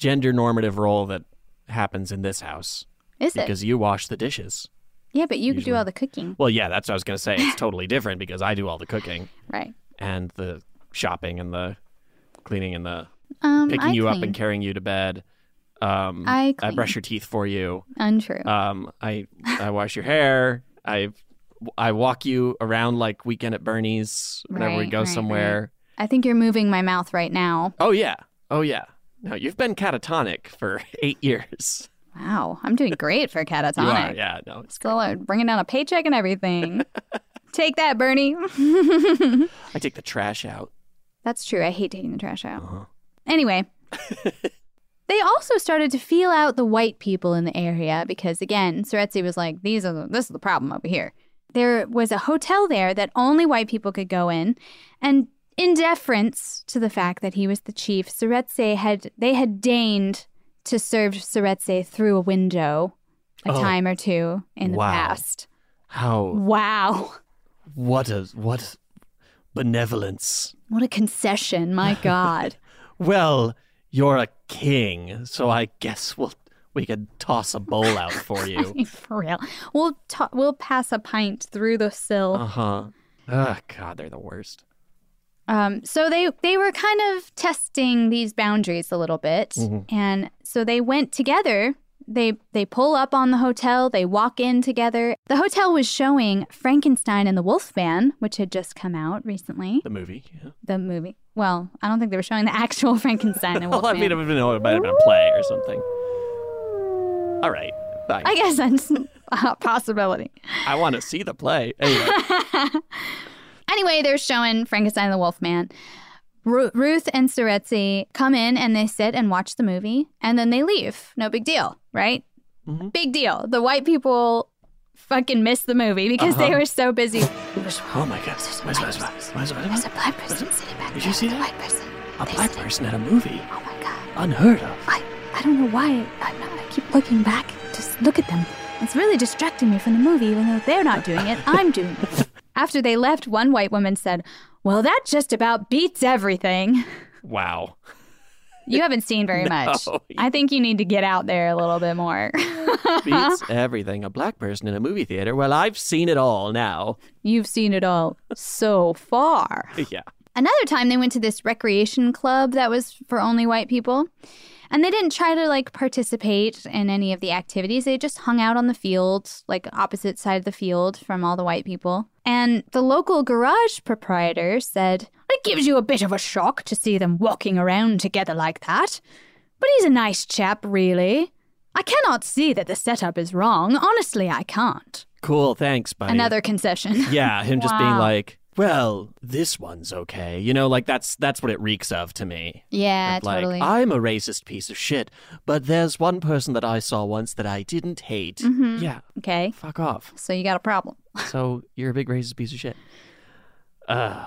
gender normative role that happens in this house. Is it? Because you wash the dishes. yeah, but you could do all the cooking. Well, yeah, that's what I was going to say. It's totally different because I do all the cooking Right. and the shopping and the cleaning and the Um, picking I you up and carrying you to bed. Um, I I brush your teeth for you. Untrue. Um, I I wash your hair. I I walk you around like weekend at Bernie's whenever we go right, somewhere. I think you're moving my mouth right now. Oh yeah. Oh yeah. No, you've been catatonic for eight years. Wow, I'm doing great for catatonic. Are. Yeah. No. It's, Still uh, bringing down a paycheck and everything. Take that, Bernie. I take the trash out. That's true. I hate taking the trash out. Uh-huh. Anyway, They also started to feel out the white people in the area because, again, Seretse was like, "These are the, this is the problem over here." There was a hotel there that only white people could go in, and in deference to the fact that he was the chief, Seretse had they had deigned to serve Seretse through a window a Oh. time or two in the Wow. past. How Wow. what a what benevolence. What a concession, my God. Well, you're a king, so I guess we'll we could toss a bowl out for you. I mean, For real. We'll we'll pass a pint through the sill. Uh huh. Oh God, they're the worst. Um, so they they were kind of testing these boundaries a little bit, Mhm. and so they went together. They they pull up on the hotel. They walk in together. The hotel was showing Frankenstein and the Wolfman, which had just come out recently. The movie. Yeah. The movie. Well, I don't think they were showing the actual Frankenstein and Wolfman. Well, I Wolfman. mean, it might have been a play or something. All right, fine. I guess that's a possibility. I want to see the play. Anyway, Anyway, they're showing Frankenstein and the Wolfman. Ru- Ruth and Seretse come in and they sit and watch the movie and then they leave. No big deal, right? Mm-hmm. Big deal. The white people fucking missed the movie because they Uh-huh. were so busy. oh my God, where's, where's, where's, where's, There's a black person sitting back Did there. you see The that? white person. a black person at a movie? Oh my god. Unheard of. I, I don't know why. I, I keep looking back. Just look at them. It's really distracting me from the movie, even though they're not doing it. I'm doing it. After they left, one white woman said, Well, that just about beats everything. Wow. You haven't seen very No. much. I think you need to get out there a little bit more. Beats everything. A black person in a movie theater. Well, I've seen it all now. You've seen it all so far. Yeah. Another time they went to this recreation club that was for only white people. And they didn't try to like participate in any of the activities. They just hung out on the field, like opposite side of the field from all the white people. And the local garage proprietor said, It gives you a bit of a shock to see them walking around together like that. But he's a nice chap, really. I cannot see that the setup is wrong. Honestly, I can't. Cool. Thanks, buddy. Another concession. Yeah, him just being like, well, this one's okay. You know, like that's that's what it reeks of to me. Yeah, Of, like, totally. I'm a racist piece of shit, but there's one person that I saw once that I didn't hate. Mhm. Yeah, Okay. fuck off. So you got a problem. So you're a big racist piece of shit. Uh,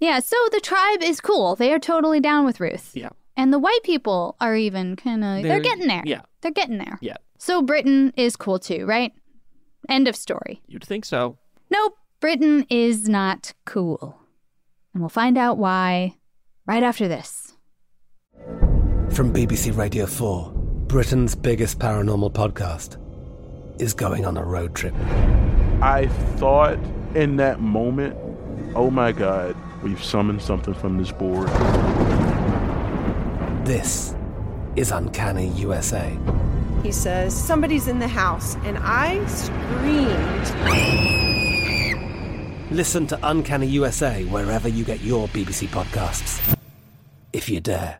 Yeah, so the tribe is cool. They are totally down with Ruth. yeah. And the white people are even kind of, they're, They're- getting there. yeah. They're getting there. Yeah. So Britain is cool too, right? End of story. You'd think so. Nope, Britain is not cool. And we'll find out why right after this. From BBC Radio 4, Britain's biggest paranormal podcast is going on a road trip. I thought in that moment, oh my God, we've summoned something from this board. This is Uncanny USA. He says, Somebody's in the house. And I screamed. Listen to Uncanny USA wherever you get your BBC podcasts, if you dare.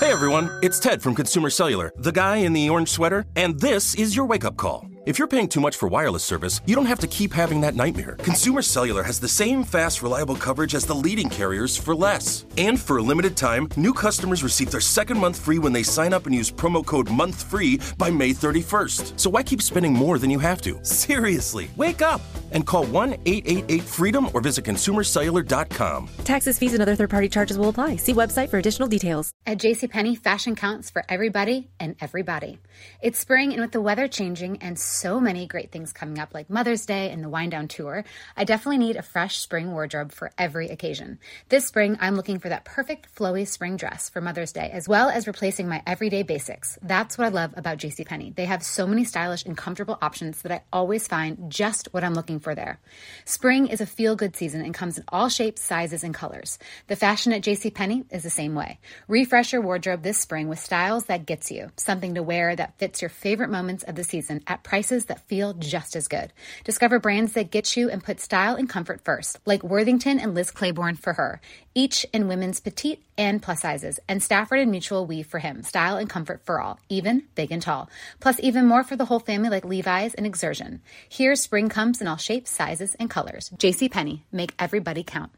Hey everyone, it's Ted from Consumer Cellular, the guy in the orange sweater, and this is your wake up call. If you're paying too much for wireless service, you don't have to keep having that nightmare. Consumer Cellular has the same fast, reliable coverage as the leading carriers for less. And for a limited time, new customers receive their second month free when they sign up and use promo code MONTHFREE by May 31st. So why keep spending more than you have to? Seriously, wake up and call 1 888 freedom or visit consumercellular.com. Taxes, fees, and other third party charges will apply. See website for additional details. At JCPenney, fashion counts for everybody and everybody. It's spring, and with the weather changing and so many great things coming up, like Mother's Day and the Wind Down Tour, I definitely need a fresh spring wardrobe for every occasion. This spring, I'm looking for that perfect flowy spring dress for Mother's Day, as well as replacing my everyday basics. That's what I love about JCPenney. They have so many stylish and comfortable options that I always find just what I'm looking for there. Spring is a feel good season and comes in all shapes, sizes, and colors. The fashion at JCPenney is the same way. Refresh your wardrobe this spring with styles that gets you, something to wear that fits your favorite moments of the season at prices that feel just as good. Discover brands that get you and put style and comfort first, like Worthington and Liz Claiborne for her, each in women's petite and plus sizes, and Stafford and Mutual Weave for him, style and comfort for all, even big and tall. Plus, even more for the whole family like Levi's and Exertion. Here, spring comes in all shapes, sizes, and colors. JCPenney, make everybody count.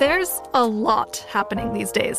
There's a lot happening these days,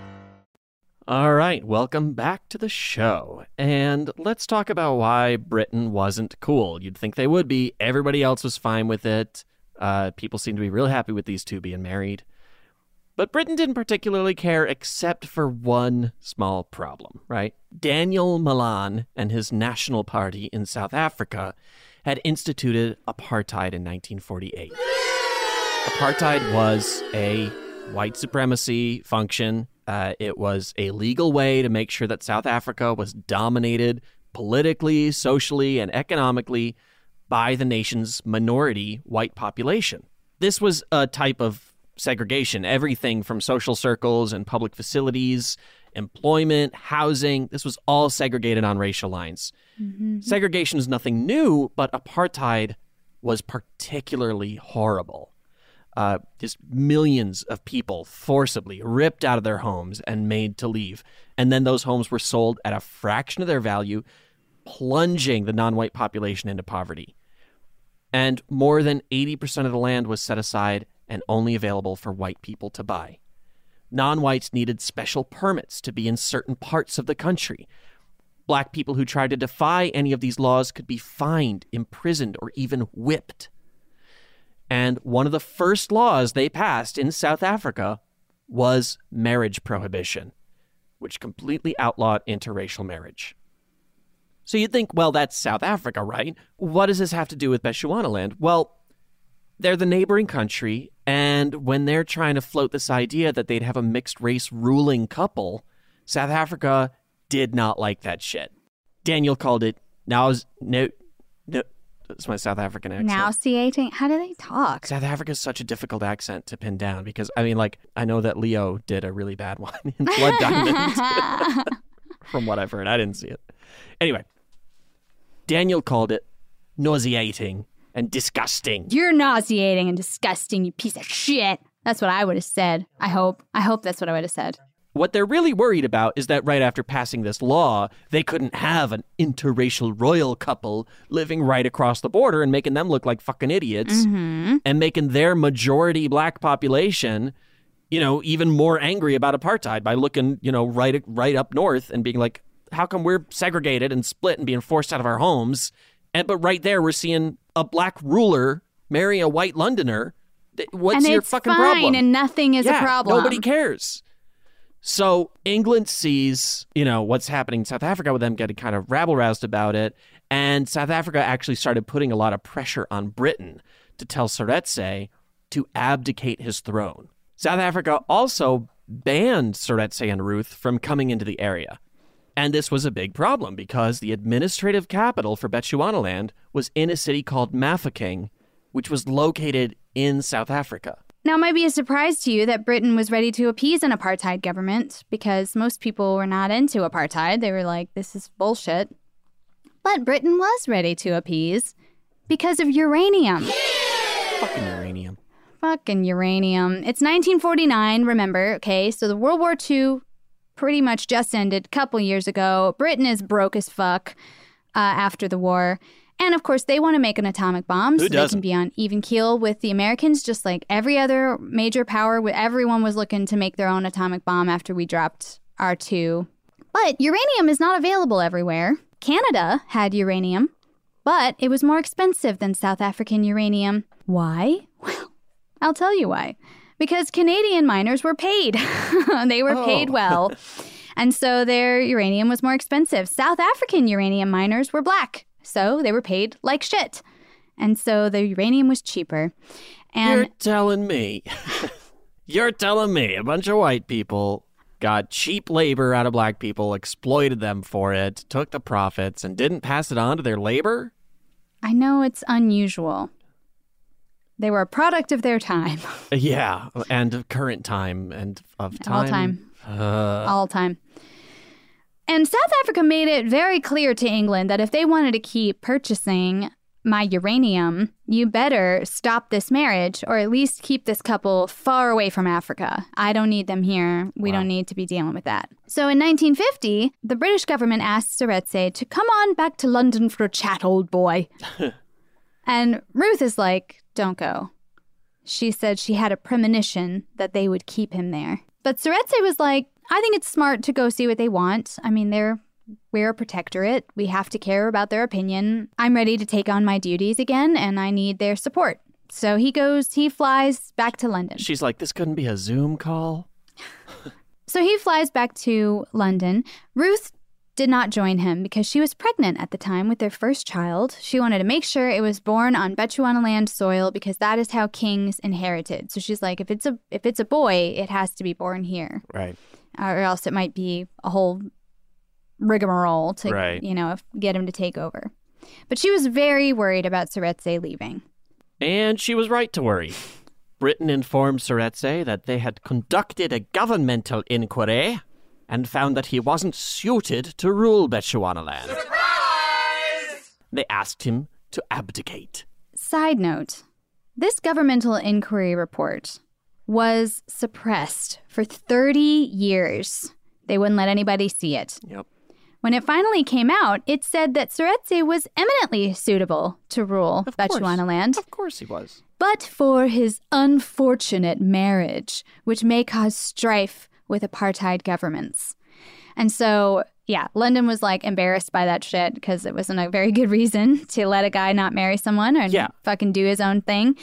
All right, welcome back to the show. And let's talk about why Britain wasn't cool. You'd think they would be. Everybody else was fine with it. Uh, people seem to be really happy with these two being married. But Britain didn't particularly care except for one small problem, right? Daniel Malan and his National Party in South Africa had instituted apartheid in 1948. Apartheid was a white supremacy function. Uh, it was a legal way to make sure that South Africa was dominated politically, socially, and economically by the nation's minority white population. This was a type of segregation, everything from social circles and public facilities, employment, housing. This was all segregated on racial lines. Mm-hmm. Segregation is nothing new, but apartheid was particularly horrible. Uh, just millions of people forcibly ripped out of their homes and made to leave. And then those homes were sold at a fraction of their value, plunging the non white population into poverty. And more than 80% of the land was set aside and only available for white people to buy. Non whites needed special permits to be in certain parts of the country. Black people who tried to defy any of these laws could be fined, imprisoned, or even whipped. And one of the first laws they passed in South Africa was marriage prohibition, which completely outlawed interracial marriage. So you'd think, well, that's South Africa, right? What does this have to do with Bechuanaland? Well, they're the neighboring country, and when they're trying to float this idea that they'd have a mixed race ruling couple, South Africa did not like that shit. Daniel called it now no no it's my South African accent. Nauseating. How do they talk? South Africa is such a difficult accent to pin down because I mean, like, I know that Leo did a really bad one in Blood Diamond, from what I've heard. I didn't see it. Anyway, Daniel called it nauseating and disgusting. You're nauseating and disgusting, you piece of shit. That's what I would have said. I hope. I hope that's what I would have said. What they're really worried about is that right after passing this law, they couldn't have an interracial royal couple living right across the border and making them look like fucking idiots Mm-hmm. and making their majority black population, you know, even more angry about apartheid by looking, you know, right right up north and being like, how come we're segregated and split and being forced out of our homes? And but right there we're seeing a black ruler marry a white Londoner. What's and your fucking problem? and nothing is Yeah, a problem. Nobody cares. So England sees, you know, what's happening in South Africa with them getting kind of rabble roused about it. And South Africa actually started putting a lot of pressure on Britain to tell Seretse to abdicate his throne. South Africa also banned Seretse and Ruth from coming into the area. And this was a big problem because the administrative capital for Bechuanaland was in a city called Mafeking, which was located in South Africa. Now, it might be a surprise to you that Britain was ready to appease an apartheid government because most people were not into apartheid. They were like, this is bullshit. But Britain was ready to appease because of uranium. Fucking uranium. Fucking uranium. It's 1949, remember, okay? So the World War II pretty much just ended a couple years ago. Britain is broke as fuck uh, after the war. And of course, they want to make an atomic bomb Who so they doesn't? can be on even keel with the Americans, just like every other major power. Everyone was looking to make their own atomic bomb after we dropped our two. But uranium is not available everywhere. Canada had uranium, but it was more expensive than South African uranium. Why? Well, I'll tell you why. Because Canadian miners were paid. they were paid Oh. well. And so their uranium was more expensive. South African uranium miners were black, so they were paid like shit. And so the uranium was cheaper. And You're telling me. You're telling me a bunch of white people got cheap labor out of black people, exploited them for it, took the profits, and didn't pass it on to their labor? I know it's unusual. They were a product of their time, Yeah, and of current time and of time. All time. Uh, all time. And South Africa made it very clear to England that if they wanted to keep purchasing my uranium, you better stop this marriage or at least keep this couple far away from Africa. I don't need them here. We don't need to be dealing with that. So in 1950, the British government asked Seretse to come on back to London for a chat, old boy. and Ruth is like, don't go. She said she had a premonition that they would keep him there. But Seretse was like, I think it's smart to go see what they want. I mean, they're we're a protectorate. We have to care about their opinion. I'm ready to take on my duties again and I need their support. So he goes, he flies back to London. she's like, this couldn't be a Zoom call? So he flies back to London. Ruth did not join him because she was pregnant at the time with their first child. She wanted to make sure it was born on Bechuanaland soil because that is how kings inherited. So she's like, if it's a if it's a boy, it has to be born here, Right. Or else it might be a whole rigmarole to Right. you know get him to take over. But she was very worried about Seretse leaving. And she was right to worry. Britain informed Seretse that they had conducted a governmental inquiry and found that he wasn't suited to rule Bechuanaland. They asked him to abdicate. Side note this governmental inquiry report was suppressed for 30 years. They wouldn't let anybody see it. Yep. When it finally came out, it said that Seretse was eminently suitable to rule Bechuanaland. Of course he was. But for his unfortunate marriage, which may cause strife with apartheid governments. And so, yeah, London was like embarrassed by that shit because it wasn't a very good reason to let a guy not marry someone and Yeah. fucking do his own thing.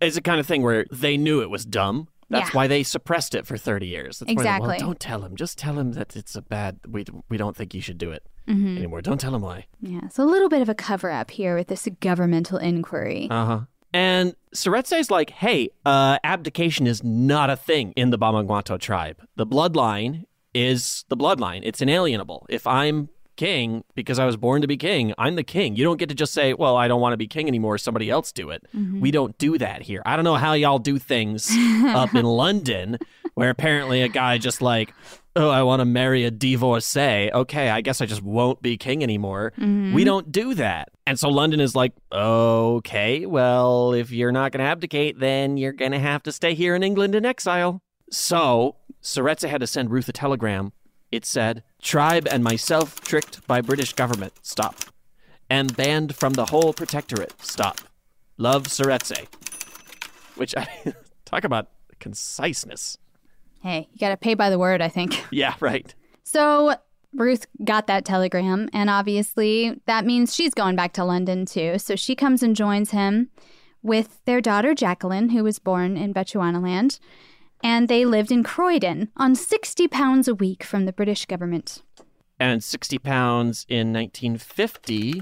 It's the kind of thing where they knew it was dumb. That's Yeah. why they suppressed it for 30 years. That's why they- Exactly. well, don't tell him. Just tell him that it's a bad. We, we don't think you should do it Mhm. anymore. Don't tell him why. Yeah, so a little bit of a cover up here with this governmental inquiry. Uh huh. And Seretse's like, hey, uh, abdication is not a thing in the Bamangwato tribe. The bloodline is the bloodline. It's inalienable. If I'm king because I was born to be king, I'm the king. You don't get to just say, well, I don't want to be king anymore. Somebody else do it. Mhm. We don't do that here. I don't know how y'all do things up in London where apparently a guy just like, oh, I want to marry a divorcee. Okay, I guess I just won't be king anymore. Mhm. We don't do that. And so London is like, okay, well, if you're not going to abdicate, then you're going to have to stay here in England in exile. So Seretse had to send Ruth a telegram. It said, Tribe and myself tricked by British government. Stop. And banned from the whole protectorate. Stop. Love Seretse. Which, I talk about conciseness. Hey, you gotta pay by the word, I think. Yeah, right. So Ruth got that telegram, and obviously that means she's going back to London too. So she comes and joins him with their daughter Jacqueline, who was born in Bechuanaland, and they lived in Croydon on 60 pounds a week from the British government. And 60 pounds in 1950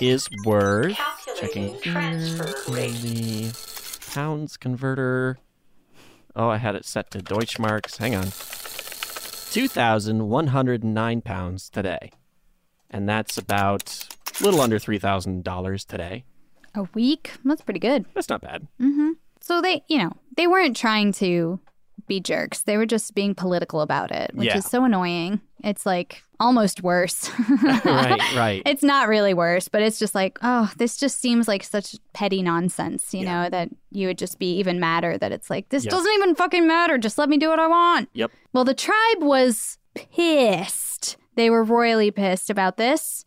is worth checking here in the pounds converter. Oh, I had it set to Deutschmarks. Hang on. 2,109 pounds today. And that's about a little under $3,000 today. A week? That's pretty good. That's not bad. hmm So they, you know, they weren't trying to be jerks. They were just being political about it, which Yeah. is so annoying. It's like almost worse. right, right. It's not really worse, but it's just like, oh, this just seems like such petty nonsense, you know, that you would just be even madder that it's like, this Yeah. doesn't even fucking matter. Just let me do what I want. Yep. Well, the tribe was pissed. They were royally pissed about this.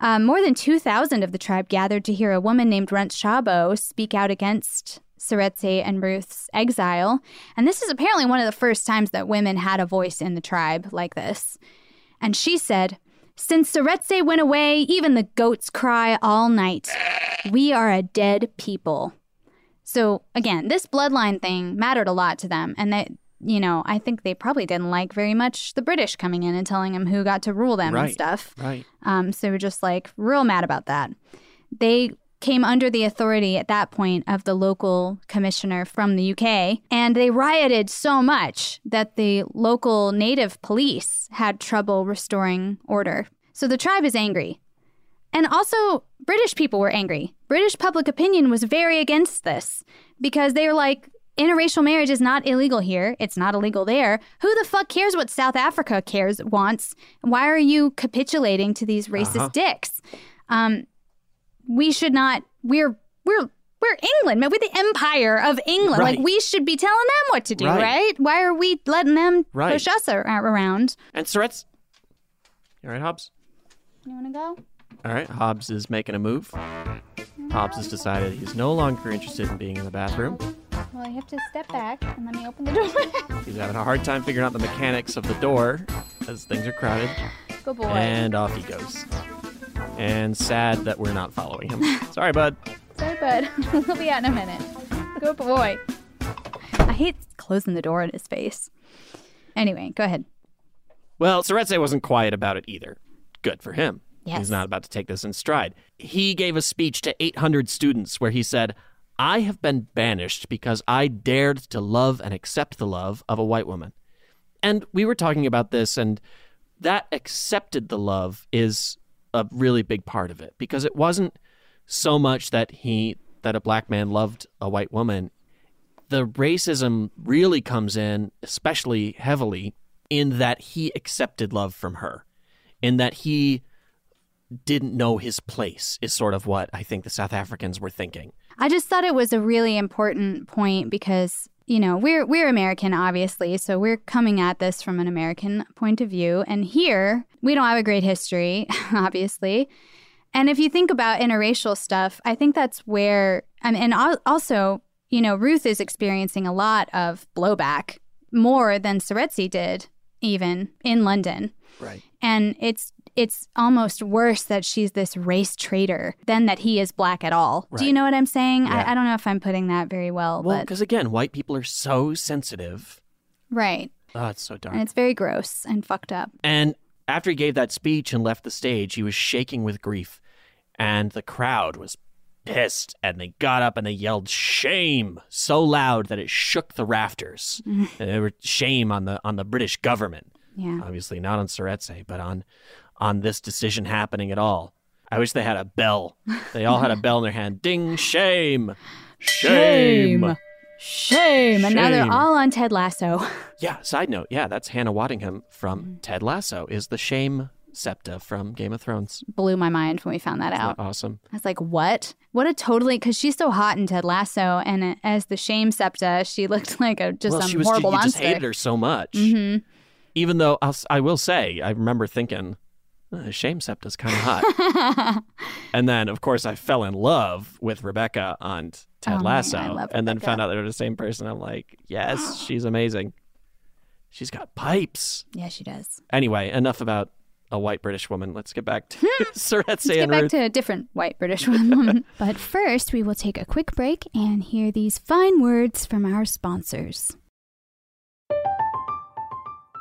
Um, more than 2,000 of the tribe gathered to hear a woman named Runt Shabo speak out against Seretse and Ruth's exile. And this is apparently one of the first times that women had a voice in the tribe like this. And she said, Since Seretse went away, even the goats cry all night. We are a dead people. So again, this bloodline thing mattered a lot to them, and that you know, I think they probably didn't like very much the British coming in and telling them who got to rule them and stuff. right. Um, so we're just like real mad about that. They came under the authority at that point of the local commissioner from the UK, and they rioted so much that the local native police had trouble restoring order. So the tribe is angry. And also, British people were angry. British public opinion was very against this because they were like, interracial marriage is not illegal here. It's not illegal there. Who the fuck cares what South Africa cares wants? Why are you capitulating to these racist Uh-huh. dicks? Um, we should not. We're we're we're England, man. We're the empire of England. Right. Like we should be telling them what to do, Right. right? Why are we letting them Right. push us ar- around? And Seretse's. You all right, Hobbs? You want to go? All right, Hobbs is making a move. Hobbs has decided he's no longer interested in being in the bathroom. Well, you have to step back and let me open the door. He's having a hard time figuring out the mechanics of the door as things are crowded. Good boy. And off he goes. And sad that we're not following him. Sorry, bud. Sorry, bud. we'll be out in a minute. Good boy. I hate closing the door in his face. Anyway, go ahead. Well, Seretse wasn't quiet about it either. Good for him. Yes. He's not about to take this in stride. He gave a speech to 800 students where he said, I have been banished because I dared to love and accept the love of a white woman. And we were talking about this, and that accepted the love is a really big part of it because it wasn't so much that he that a black man loved a white woman. The racism really comes in especially heavily in that he accepted love from her in that he didn't know his place is sort of what i think the south africans were thinking. I just thought it was a really important point because you know we're we're American obviously, so we're coming at this from an American point of view, and here we don't have a great history, obviously. And if you think about interracial stuff, I think that's where mean, and also you know Ruth is experiencing a lot of blowback more than Seretse did even in London. Right. And it's it's almost worse that she's this race traitor than that he is black at all. Do you know what I'm saying? Yeah. I, I don't know if I'm putting that very well, well but because again white people are so sensitive right. oh it's so dark And it's very gross and fucked up. And after he gave that speech and left the stage, he was shaking with grief. And the crowd was pissed. And they got up and they yelled shame so loud that it shook the rafters. And they were shame on the on the British government. Yeah. Obviously not on Seretse, but on on this decision happening at all. I wish they had a bell. They all had a bell in their hand. Ding shame. Shame. Shame. Shame. And now they're all on Ted Lasso. Yeah, side note. Yeah, that's Hannah Waddingham from Mm-hmm. Ted Lasso is the shame septa from Game of Thrones. Blew my mind when we found that Isn't out. that awesome? I was like, what? What a totally, because she's so hot in Ted Lasso. And as the shame septa, she looked like a just well, some she was horrible you just monster. hated her so much. Mhm. Even though I'll, I will say, I remember thinking, uh, shame septa's kind of hot. and then, of course, I fell in love with Rebecca on Ted Oh, Lasso, I love and then found out they were the same person. I'm like, yes, she's amazing. She's got pipes. Yeah, she does. Anyway, enough about a white British woman. Let's get back to Seretse Let's get back to a different white British woman. but first, we will take a quick break and hear these fine words from our sponsors.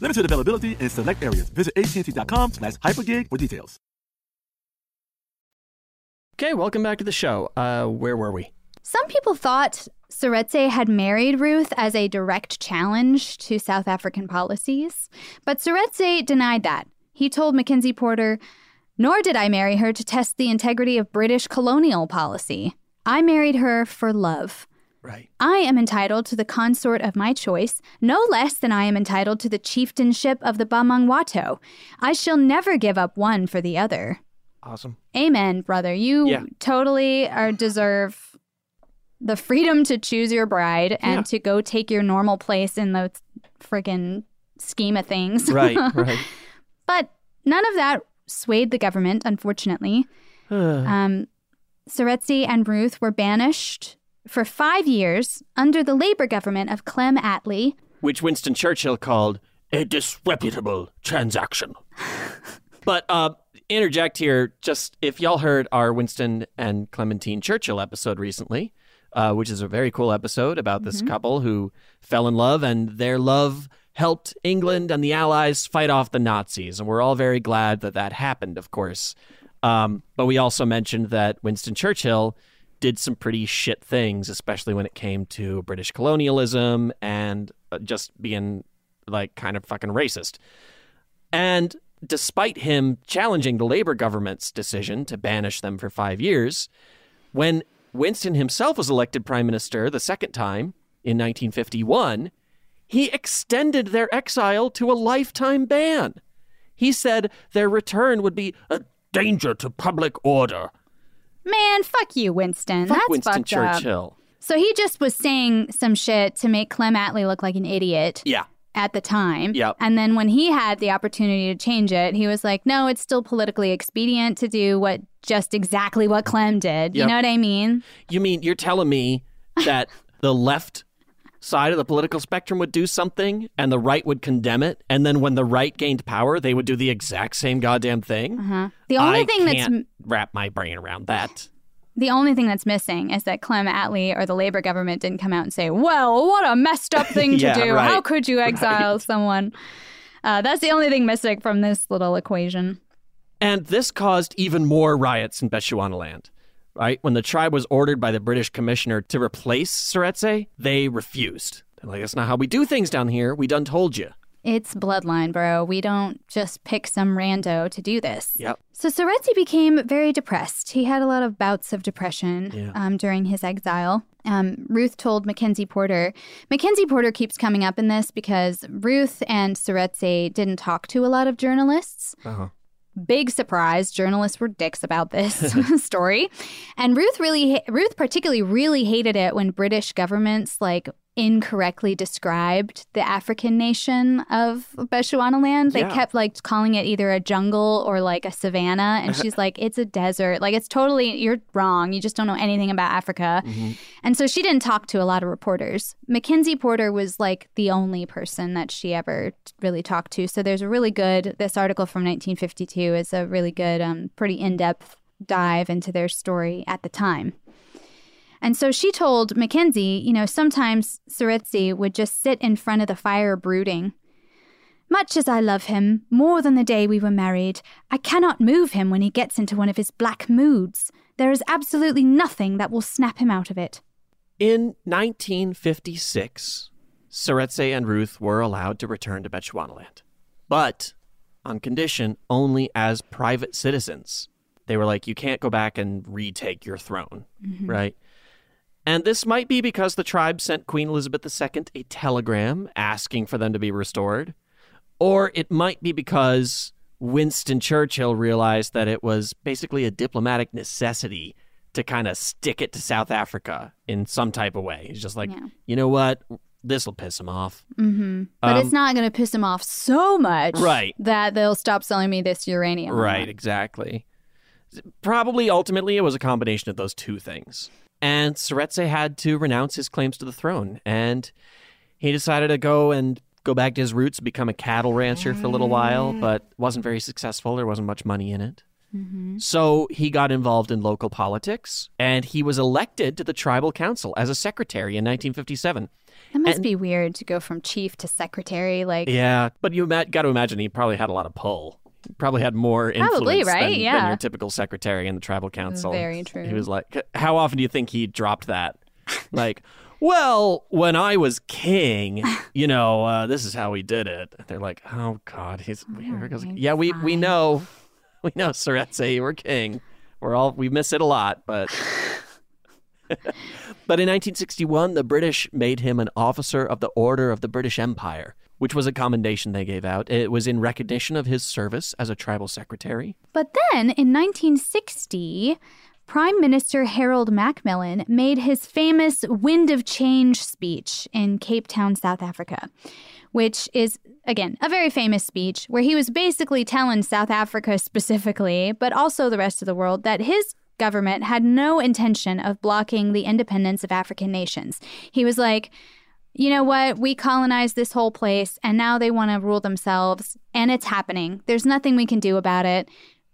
Limited availability in select areas. Visit AT&T.com slash hypergig for details. Okay, welcome back to the show. Uh, where were we? Some people thought Seretse had married Ruth as a direct challenge to South African policies, but Seretse denied that. He told Mackenzie Porter, Nor did I marry her to test the integrity of British colonial policy. I married her for love. Right. I am entitled to the consort of my choice, no less than I am entitled to the chieftainship of the Bamangwato. I shall never give up one for the other. Awesome. Amen, brother. You Yeah. totally are deserve the freedom to choose your bride and Yeah. to go take your normal place in the friggin' scheme of things. Right, right. but none of that swayed the government, unfortunately. um, Seretse and Ruth were banished for five years under the Labour government of Clem Attlee. Which Winston Churchill called a disreputable transaction. but uh, interject here, just if y'all heard our Winston and Clementine Churchill episode recently, uh, which is a very cool episode about this Mhm. couple who fell in love and their love helped England and the Allies fight off the Nazis. And we're all very glad that that happened, of course. Um, but we also mentioned that Winston Churchill did some pretty shit things, especially when it came to British colonialism and uh, just being like kind of fucking racist. And despite him challenging the Labor government's decision to banish them for five years, when Winston himself was elected prime minister the second time in 1951, he extended their exile to a lifetime ban. He said their return would be a danger to public order. Man, fuck you, Winston. Fuck That's Winston fucked up. So he just was saying some shit to make Clem Attlee look like an idiot. Yeah. At the time. Yep. And then when he had the opportunity to change it, he was like, no, it's still politically expedient to do what just exactly what Clem did. You know what I mean? You mean you're telling me that the left side of the political spectrum would do something and the right would condemn it, and then when the right gained power, they would do the exact same goddamn thing? Uh-huh. The only I thing that's wrap my brain around that. The only thing that's missing is that Clem Attlee or the Labor government didn't come out and say, well, what a messed up thing to Yeah, do. right. How could you exile someone? Uh, that's the only thing missing from this little equation. And this caused even more riots in Bechuanaland. Right? When the tribe was ordered by the British commissioner to replace Seretse, they refused. They're like, that's not how we do things down here. We done told you. It's bloodline, bro. We don't just pick some rando to do this. Yep. So Seretse became very depressed. He had a lot of bouts of depression Yeah. um, during his exile. Um, Ruth told Mackenzie Porter. Mackenzie Porter keeps coming up in this because Ruth and Seretse didn't talk to a lot of journalists. Uh-huh. Big surprise. Journalists were dicks about this story. And Ruth really, Ruth particularly really hated it when British governments like incorrectly described the African nation of Bechuanaland. They Yeah. kept like calling it either a jungle or like a savanna. And she's like, it's a desert. Like, it's totally, you're wrong. You just don't know anything about Africa. And so she didn't talk to a lot of reporters. Mackenzie Porter was like the only person that she ever really talked to. So there's a really good, this article from 1952 is a really good, um, pretty in depth dive into their story at the time. And so she told Mackenzie, you know, sometimes Seretse would just sit in front of the fire brooding. Much as I love him, more than the day we were married, I cannot move him when he gets into one of his black moods. There is absolutely nothing that will snap him out of it. In 1956, Seretse and Ruth were allowed to return to Bechuanaland, but on condition only as private citizens. They were like, you can't go back and retake your throne, Mhm. right? And this might be because the tribe sent Queen Elizabeth II a telegram asking for them to be restored, or it might be because Winston Churchill realized that it was basically a diplomatic necessity to kind of stick it to South Africa in some type of way. He's just like, Yeah. you know what? This will piss him off. Mm-hmm. But Um, it's not going to piss him off so much Right. that they'll stop selling me this uranium. Right, exactly. Probably ultimately it was a combination of those two things. And Seretse had to renounce his claims to the throne. And he decided to go and go back to his roots, become a cattle rancher for a little while, but wasn't very successful. There wasn't much money in it. Mm-hmm. So he got involved in local politics and he was elected to the tribal council as a secretary in 1957. That must And- be weird to go from chief to secretary. Like, Yeah, but you got to imagine he probably had a lot of pull. Probably had more influence Probably, right? than, than your typical secretary in the tribal council. Very true. He was like, how often do you think he dropped that? like, well, when I was king, you know, uh, this is how we did it. They're like, oh God, he's here goes. Yeah, we we know, we know, Seretse, you were king. We're all we miss it a lot, but. But in 1961, the British made him an officer of the Order of the British Empire, which was a commendation they gave out. It was in recognition of his service as a tribal secretary. But then in 1960, Prime Minister Harold Macmillan made his famous Wind of Change speech in Cape Town, South Africa, which is, again, a very famous speech where he was basically telling South Africa specifically, but also the rest of the world, that his government had no intention of blocking the independence of African nations. He was like, you know what? We colonized this whole place and now they want to rule themselves and it's happening. There's nothing we can do about it.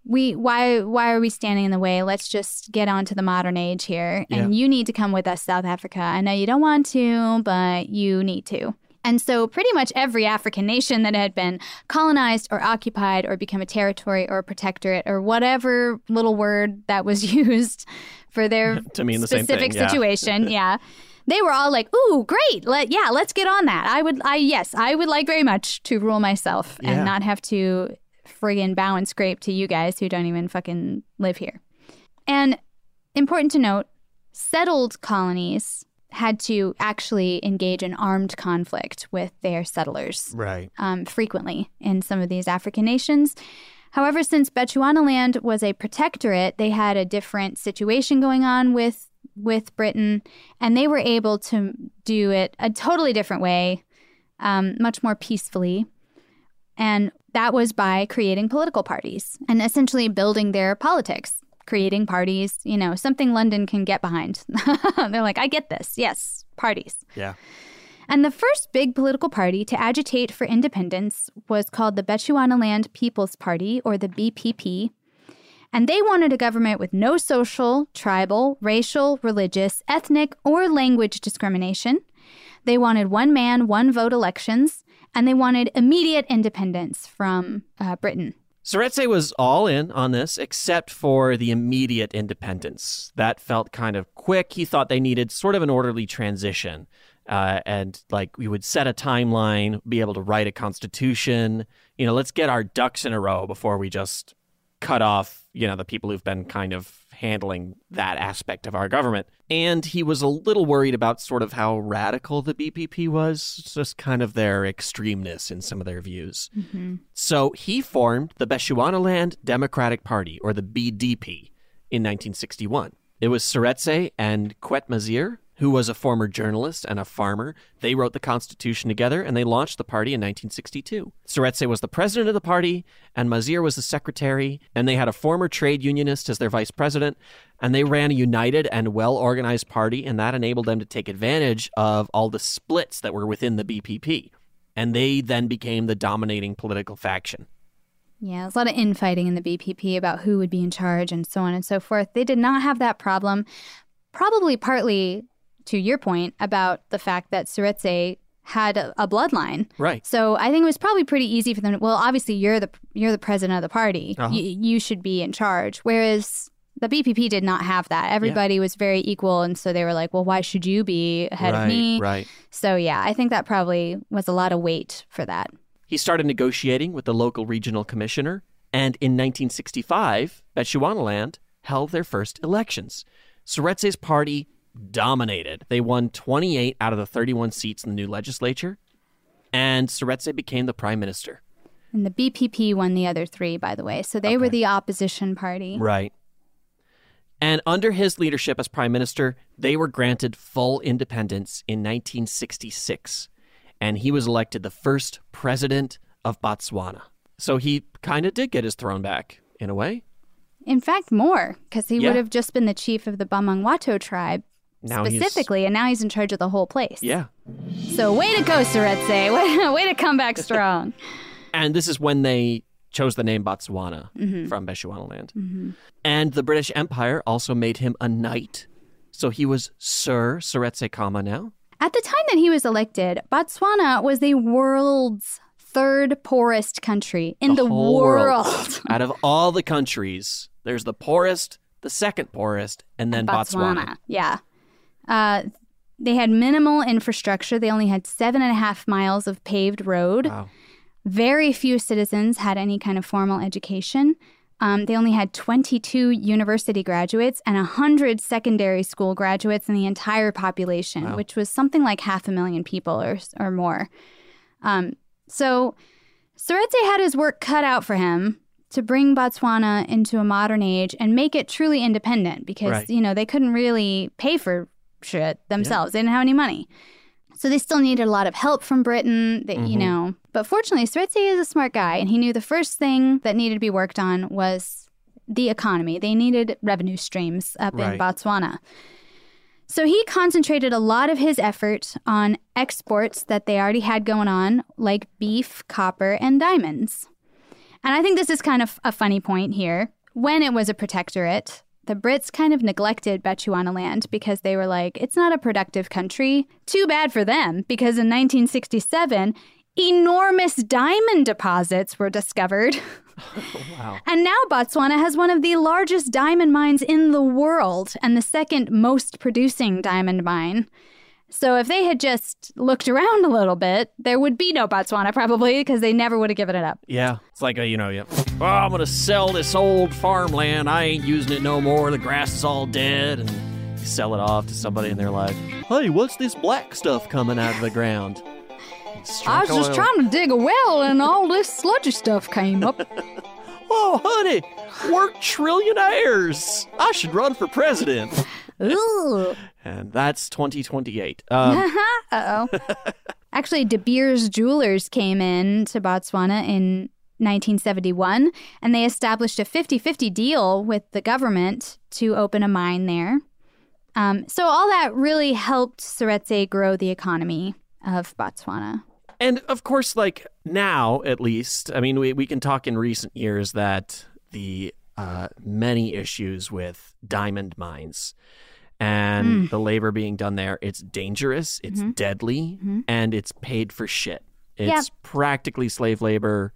We why why are we standing in the way? Let's just get on to the modern age here. And Yeah. you need to come with us, South Africa. I know you don't want to, but you need to. And so, pretty much every African nation that had been colonized or occupied or become a territory or a protectorate or whatever little word that was used for their To mean the same specific thing, yeah. situation, yeah. They were all like, "Ooh, great! Let yeah, let's get on that. I would, I yes, I would like very much to rule myself Yeah. and not have to friggin' bow and scrape to you guys who don't even fucking live here." And important to note, settled colonies had to actually engage in armed conflict with their settlers Right. um, frequently in some of these African nations. However, since Bechuanaland was a protectorate, they had a different situation going on with with Britain, and they were able to do it a totally different way, um, much more peacefully. And that was by creating political parties and essentially building their politics, creating parties, you know, something London can get behind. They're like, I get this. Yes, parties. Yeah. And the first big political party to agitate for independence was called the Bechuanaland People's Party, or the BPP. And they wanted a government with no social, tribal, racial, religious, ethnic, or language discrimination. They wanted one man, one vote elections, and they wanted immediate independence from uh, Britain. Seretse was all in on this, except for the immediate independence. That felt kind of quick. He thought they needed sort of an orderly transition. Uh, and like we would set a timeline, be able to write a constitution. You know, let's get our ducks in a row before we just cut off, you know, the people who've been kind of handling that aspect of our government. And he was a little worried about sort of how radical the BPP was, just kind of their extremeness in some of their views. Mm-hmm. So he formed the Bechuanaland Democratic Party, or the BDP, in 1961. It was Seretse and Quett Masire, who was a former journalist and a farmer. They wrote the Constitution together and they launched the party in 1962. Seretse was the president of the party and Masire was the secretary, and they had a former trade unionist as their vice president. And they ran a united and well organized party, and that enabled them to take advantage of all the splits that were within the BPP. And they then became the dominating political faction. Yeah, there's a lot of infighting in the BPP about who would be in charge and so on and so forth. They did not have that problem, probably partly to your point about the fact that Seretse had a, a bloodline. Right. So I think it was probably pretty easy for them. To, well, obviously you're the you're the president of the party. Uh-huh. Y- you should be in charge. Whereas the BPP did not have that. Everybody was very equal, and so they were like, "Well, why should you be ahead Right, of me?" right. So yeah, I think that probably was a lot of weight for that. He started negotiating with the local regional commissioner, and in 1965, Bechuanaland held their first elections. Seretse's party dominated. They won 28 out of the 31 seats in the new legislature, and Seretse became the prime minister. And the BPP won the other three, by the way. So they were the opposition party. Right. And under his leadership as prime minister, they were granted full independence in 1966. And he was elected the first president of Botswana. So he kind of did get his throne back, in a way. In fact, more, because he Yeah. would have just been the chief of the Bamangwato tribe Now he's- specifically, and now he's in charge of the whole place. Yeah. So way to go, Seretse. Way, way to come back strong. And this is when they chose the name Botswana Mhm. from Bechuanaland. Mhm. And the British Empire also made him a knight. So he was Sir Seretse Khama now. At the time that he was elected, Botswana was the world's third poorest country in the, whole world. Out of all the countries, there's the poorest, the second poorest, and then Botswana. Yeah. Uh, they had minimal infrastructure. They only had seven and a half miles of paved road. Wow. Very few citizens had any kind of formal education. Um, they only had 22 university graduates and 100 secondary school graduates in the entire population, Wow. which was something like half a million people or, or more. Um, so Seretse had his work cut out for him to bring Botswana into a modern age and make it truly independent because, Right. you know, they couldn't really pay for shit themselves. They didn't have any money. So they still needed a lot of help from Britain, that, you Mhm. know. But fortunately, Seretse is a smart guy, and he knew the first thing that needed to be worked on was the economy. They needed revenue streams up in Botswana. So he concentrated a lot of his effort on exports that they already had going on, like beef, copper, and diamonds. And I think this is kind of a funny point here. When it was a protectorate, the Brits kind of neglected Bechuanaland because they were like, it's not a productive country. Too bad for them, because in 1967, enormous diamond deposits were discovered. Wow. And now Botswana has one of the largest diamond mines in the world and the second most producing diamond mine. So if they had just looked around a little bit, there would be no Botswana probably because they never would have given it up. Yeah. It's like, a, you know, yeah. Oh, I'm going to sell this old farmland. I ain't using it no more. The grass is all dead. And you sell it off to somebody, and they're like, hey, what's this black stuff coming out of the ground? I was just trying to dig a well and all this sludgy stuff came up. Oh, honey, we're trillionaires. I should run for president. Ooh. And that's 2028. Um, oh. Actually, De Beers Jewelers came in to Botswana in 1971 and they established a 50 50 deal with the government to open a mine there. Um, so, all that really helped Seretse grow the economy of Botswana. And of course, like now at least, I mean, we, we can talk in recent years that the uh, many issues with diamond mines and Mm. the labor being done there, it's dangerous, it's Mhm. deadly, Mhm. and it's paid for shit. It's Yeah. practically slave labor.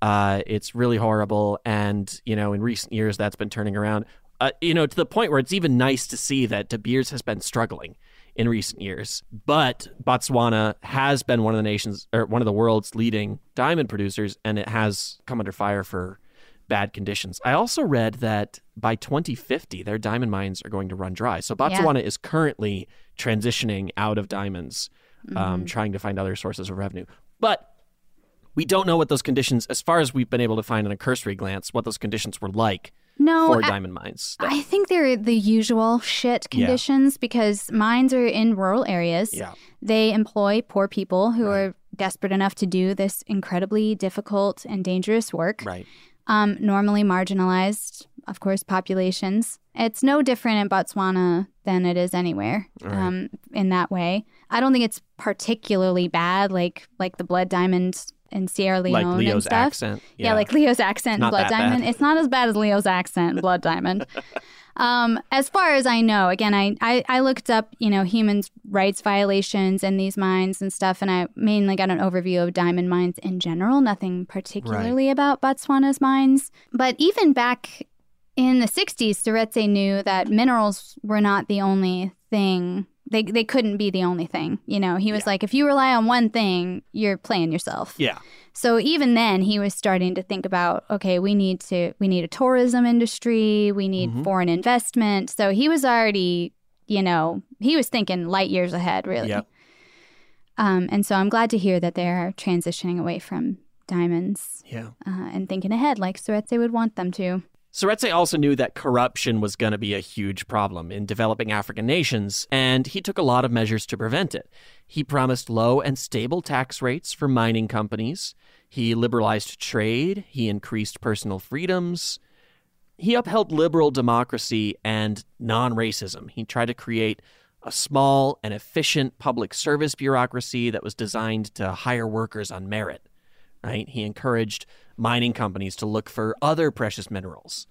Uh, it's really horrible. And, you know, in recent years, that's been turning around, uh, you know, to the point where it's even nice to see that De Beers has been struggling in recent years. But Botswana has been one of the nation's or one of the world's leading diamond producers, and it has come under fire for bad conditions. I also read that by 2050, their diamond mines are going to run dry. So Botswana is currently transitioning out of diamonds, um, Mhm. trying to find other sources of revenue. But we don't know what those conditions, as far as we've been able to find in a cursory glance, what those conditions were like No, for I- diamond mines. I think they're the usual shit Yeah. conditions because mines are in rural areas. Yeah. They employ poor people who are desperate enough to do this incredibly difficult and dangerous work. Right. Um, normally marginalized, of course, populations. It's no different in Botswana than it is anywhere Right. um, in that way. I don't think it's particularly bad, like like the blood diamond in Sierra Leone Like and stuff. accent. Yeah. Yeah. like Leo's accent blood that bad. diamond. It's not as bad as Leo's accent blood diamond. Um, as far as I know, again, I, I, I looked up, you know, human rights violations in these mines and stuff, and I mainly got an overview of diamond mines in general, nothing particularly about Botswana's mines. But even back in the 60s, Seretse knew that minerals were not the only thing. They, they couldn't be the only thing. You know, he was like, if you rely on one thing, you're playing yourself. Yeah. So even then, he was starting to think about, okay, we need to, we need a tourism industry, we need Mm-hmm. foreign investment. So he was already, you know, he was thinking light years ahead, really. Yep. Um, and so I'm glad to hear that they're transitioning away from diamonds Yeah. uh, and thinking ahead, like Seretse would want them to. Seretse also knew that corruption was going to be a huge problem in developing African nations, and he took a lot of measures to prevent it. He promised low and stable tax rates for mining companies. He liberalized trade. He increased personal freedoms. He upheld liberal democracy and non racism. He tried to create a small and efficient public service bureaucracy that was designed to hire workers on merit right? He encouraged mining companies to look for other precious minerals,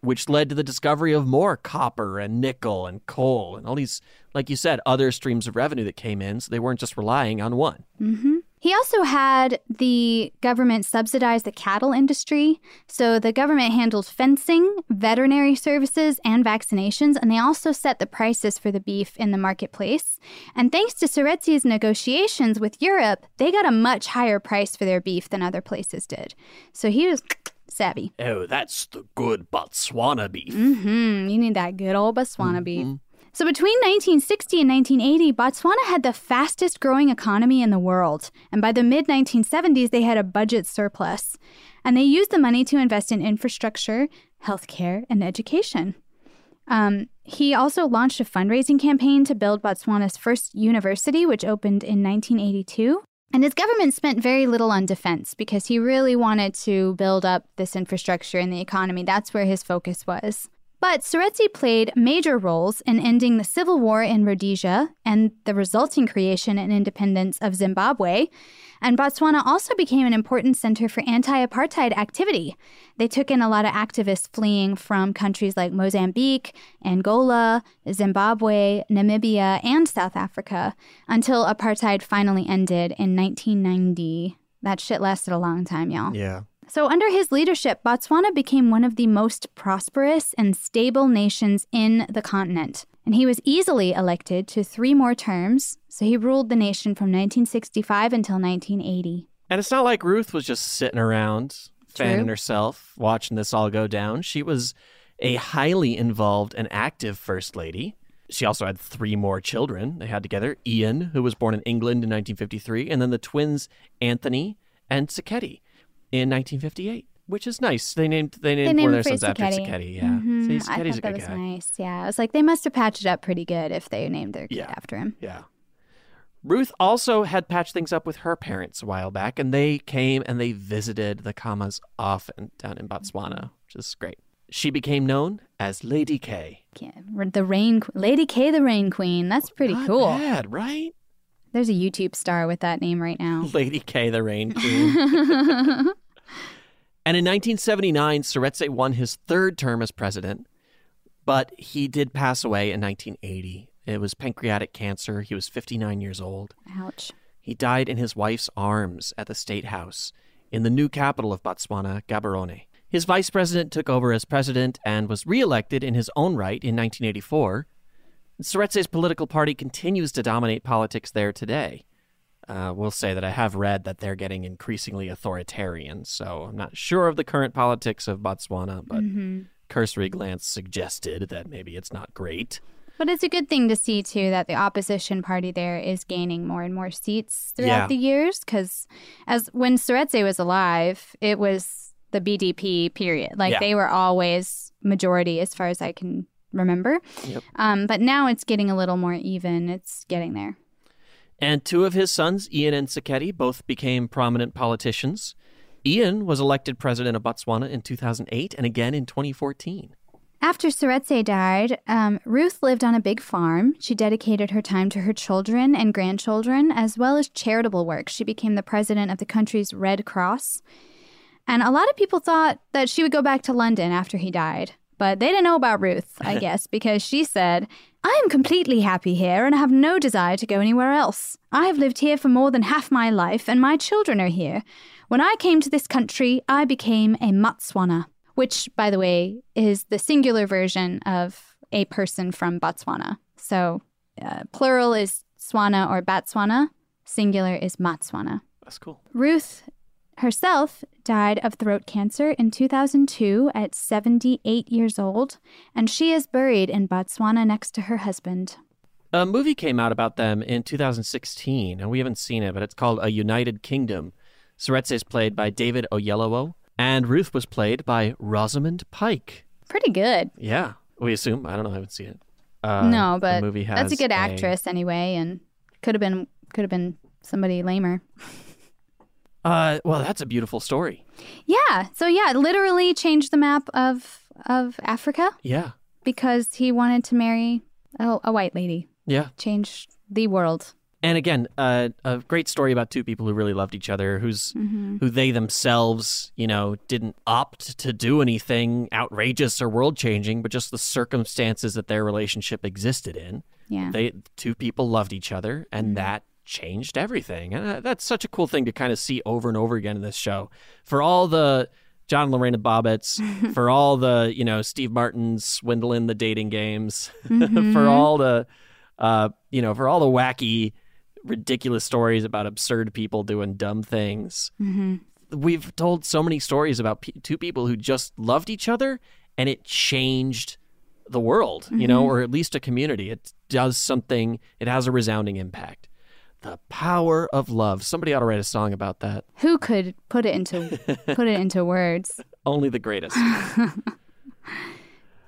which led to the discovery of more copper and nickel and coal and all these, like you said, other streams of revenue that came in. So they weren't just relying on one. hmm He also had the government subsidize the cattle industry. So the government handled fencing, veterinary services, and vaccinations, and they also set the prices for the beef in the marketplace. And thanks to Seretse's negotiations with Europe, they got a much higher price for their beef than other places did. So he was savvy. Oh, that's the good Botswana beef. Mm-hmm. You need that good old Botswana beef. So between 1960 and 1980, Botswana had the fastest growing economy in the world. And by the mid 1970s, they had a budget surplus. And they used the money to invest in infrastructure, healthcare, and education. Um, he also launched a fundraising campaign to build Botswana's first university, which opened in 1982. And his government spent very little on defense because he really wanted to build up this infrastructure and the economy. That's where his focus was. But Seretse played major roles in ending the civil war in Rhodesia and the resulting creation and independence of Zimbabwe. And Botswana also became an important center for anti apartheid activity. They took in a lot of activists fleeing from countries like Mozambique, Angola, Zimbabwe, Namibia, and South Africa until apartheid finally ended in 1990. That shit lasted a long time, y'all. Yeah. So, under his leadership, Botswana became one of the most prosperous and stable nations in the continent. And he was easily elected to three more terms, so he ruled the nation from 1965 until 1980. And it's not like Ruth was just sitting around fanning True. herself, watching this all go down. She was a highly involved and active first lady. She also had three more children they had together Ian, who was born in England in 1953, and then the twins Anthony and Tshekedi in 1958, which is nice. They named they named, one of their sons after. Tshekedi. Yeah. Mhm. See, I thought a that was guy. nice. Yeah, I was like, they must have patched it up pretty good if they named their kid Yeah. after him. Yeah. Ruth also had patched things up with her parents a while back, and they came and they visited the Khamas often down in Botswana, which is great. She became known as Lady K. Yeah, the Rain Lady K, the Rain Queen. That's pretty Not cool. bad, right? There's a YouTube star with that name right now. Lady K, the Rain Queen. and in 1979, Seretse won his third term as president, but he did pass away in 1980. It was pancreatic cancer. He was 59 years old. Ouch. He died in his wife's arms at the State House in the new capital of Botswana, Gaborone. His vice president took over as president and was reelected in his own right in 1984. Seretse's political party continues to dominate politics there today. Uh, will say that I have read that they're getting increasingly authoritarian, so I'm not sure of the current politics of Botswana, but Mhm. cursory glance suggested that maybe it's not great. But it's a good thing to see too that the opposition party there is gaining more and more seats throughout Yeah. the years. Because as when Seretse was alive, it was the BDP period. Like Yeah. they were always majority as far as I can remember. Yep. Um, but now it's getting a little more even. It's getting there. And two of his sons, Ian and Tshekedi, both became prominent politicians. Ian was elected president of Botswana in 2008 and again in 2014. After Seretse died, um, Ruth lived on a big farm. She dedicated her time to her children and grandchildren, as well as charitable work. She became the president of the country's Red Cross. And a lot of people thought that she would go back to London after he died. But they didn't know about Ruth, I guess, because she said, I am completely happy here and I have no desire to go anywhere else. I have lived here for more than half my life, and my children are here. When I came to this country, I became a Matswana, which, by the way, is the singular version of a person from Botswana. So, uh, plural is Swana or Batswana, singular is Matswana. That's cool. Ruth herself died of throat cancer in 2002 at 78 years old, and she is buried in Botswana next to her husband. A movie came out about them in 2016, and we haven't seen it, but it's called A United Kingdom. Seretse is played by David Oyelowo, and Ruth was played by Rosamund Pike. Pretty good. Yeah, we assume. I don't know. I haven't seen it. Uh, no, the but movie has that's a good actress anyway, and could have been could have been somebody lamer. Uh, well, that's a beautiful story. Yeah. So yeah, literally changed the map of of Africa Yeah, because he wanted to marry a, a white lady. yeah. Changed the world. And again, uh, a great story about two people who really loved each other, who's Mhm. who they themselves, you know, didn't opt to do anything outrageous or world changing, but just the circumstances that their relationship existed in. Yeah. They two people loved each other, and Mhm. that changed everything. And that's such a cool thing to kind of see over and over again in this show. For all the John Lorena Bobbitts, for all the you know Steve Martin swindling the dating games, for Mhm. all the uh, you know for all the wacky, ridiculous stories about absurd people doing dumb things. Mm-hmm. We've told so many stories about pe two people who just loved each other, and it changed the world, you know, Mhm. or at least a community. It does something. It has a resounding impact. The power of love. Somebody ought to write a song about that. Who could put it into put it into words? Only the greatest.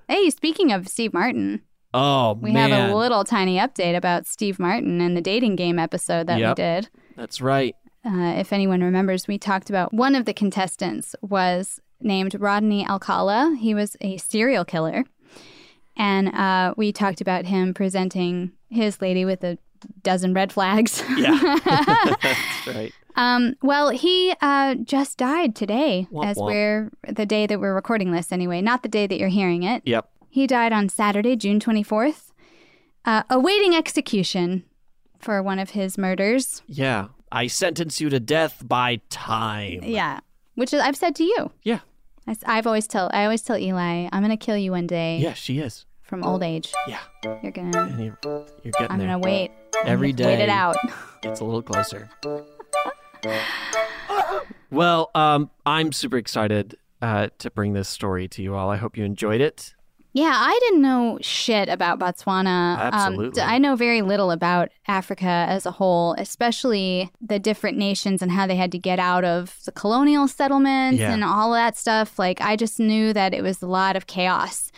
Hey, speaking of Steve Martin, Oh we man, have a little tiny update about Steve Martin and the dating game episode that Yep. we did. That's right. Uh, if anyone remembers, we talked about one of the contestants was named Rodney Alcala. He was a serial killer. And uh, we talked about him presenting his lady with a dozen red flags. Yeah, that's right. Um, well, he uh, just died today, Womp as womp. we're the day that we're recording this anyway, not the day that you're hearing it. Yep. He died on Saturday, June 24th, uh, awaiting execution for one of his murders. Yeah. I sentence you to death by time. Yeah, which is, I've said to you. Yeah. I, have always tell I always tell Eli, I'm gonna kill you one day. Yeah, she is. From old age. Yeah. You're gonna. And you're, you're getting I'm there. gonna wait. Every gonna Wait it out. It's a little closer. Well, um, I'm super excited uh, to bring this story to you all. I hope you enjoyed it. Yeah, I didn't know shit about Botswana. Um, Absolutely. I know very little about Africa as a whole, especially the different nations and how they had to get out of the colonial settlements Yeah. and all of that stuff. Like, I just knew that it was a lot of chaos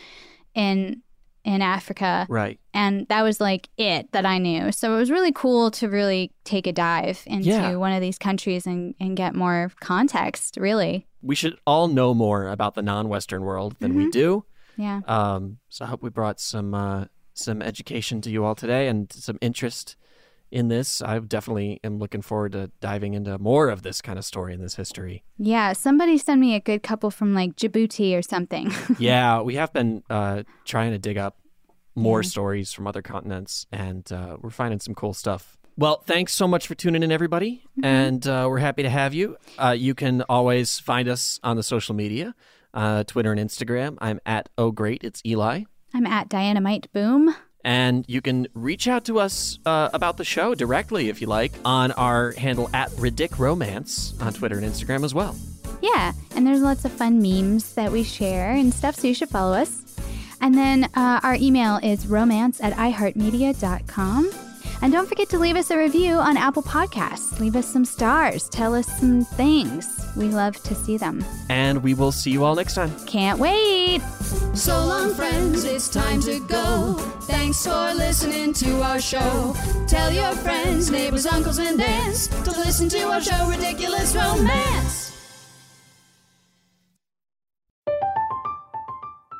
in in Africa. Right. And that was like it that I knew. So it was really cool to really take a dive into Yeah. one of these countries and, and get more context, really. We should all know more about the non-Western world than we Mhm. do. Yeah. Um, so I hope we brought some uh, some education to you all today and some interest in this. I definitely am looking forward to diving into more of this kind of story in this history. Yeah, somebody send me a good couple from like Djibouti or something. yeah, we have been uh, trying to dig up more Yeah. stories from other continents, and uh, we're finding some cool stuff. Well, thanks so much for tuning in, everybody, and uh, we're happy to have you. Uh, you can always find us on the social media, uh, Twitter and Instagram. I'm at Oh Great, it's Eli. I'm at Dynamite Boom. And you can reach out to us uh, about the show directly if you like on our handle at Ridic Romance on Twitter and Instagram as well. Yeah, and there's lots of fun memes that we share and stuff, so you should follow us. And then uh, our email is romance at iheartmedia.com. And don't forget to leave us a review on Apple Podcasts. Leave us some stars. Tell us some things. We love to see them. And we will see you all next time. Can't wait. So long, friends, it's time to go. Thanks for listening to our show. Tell your friends, neighbors, uncles, and aunts to listen to our show, Ridiculous Romance.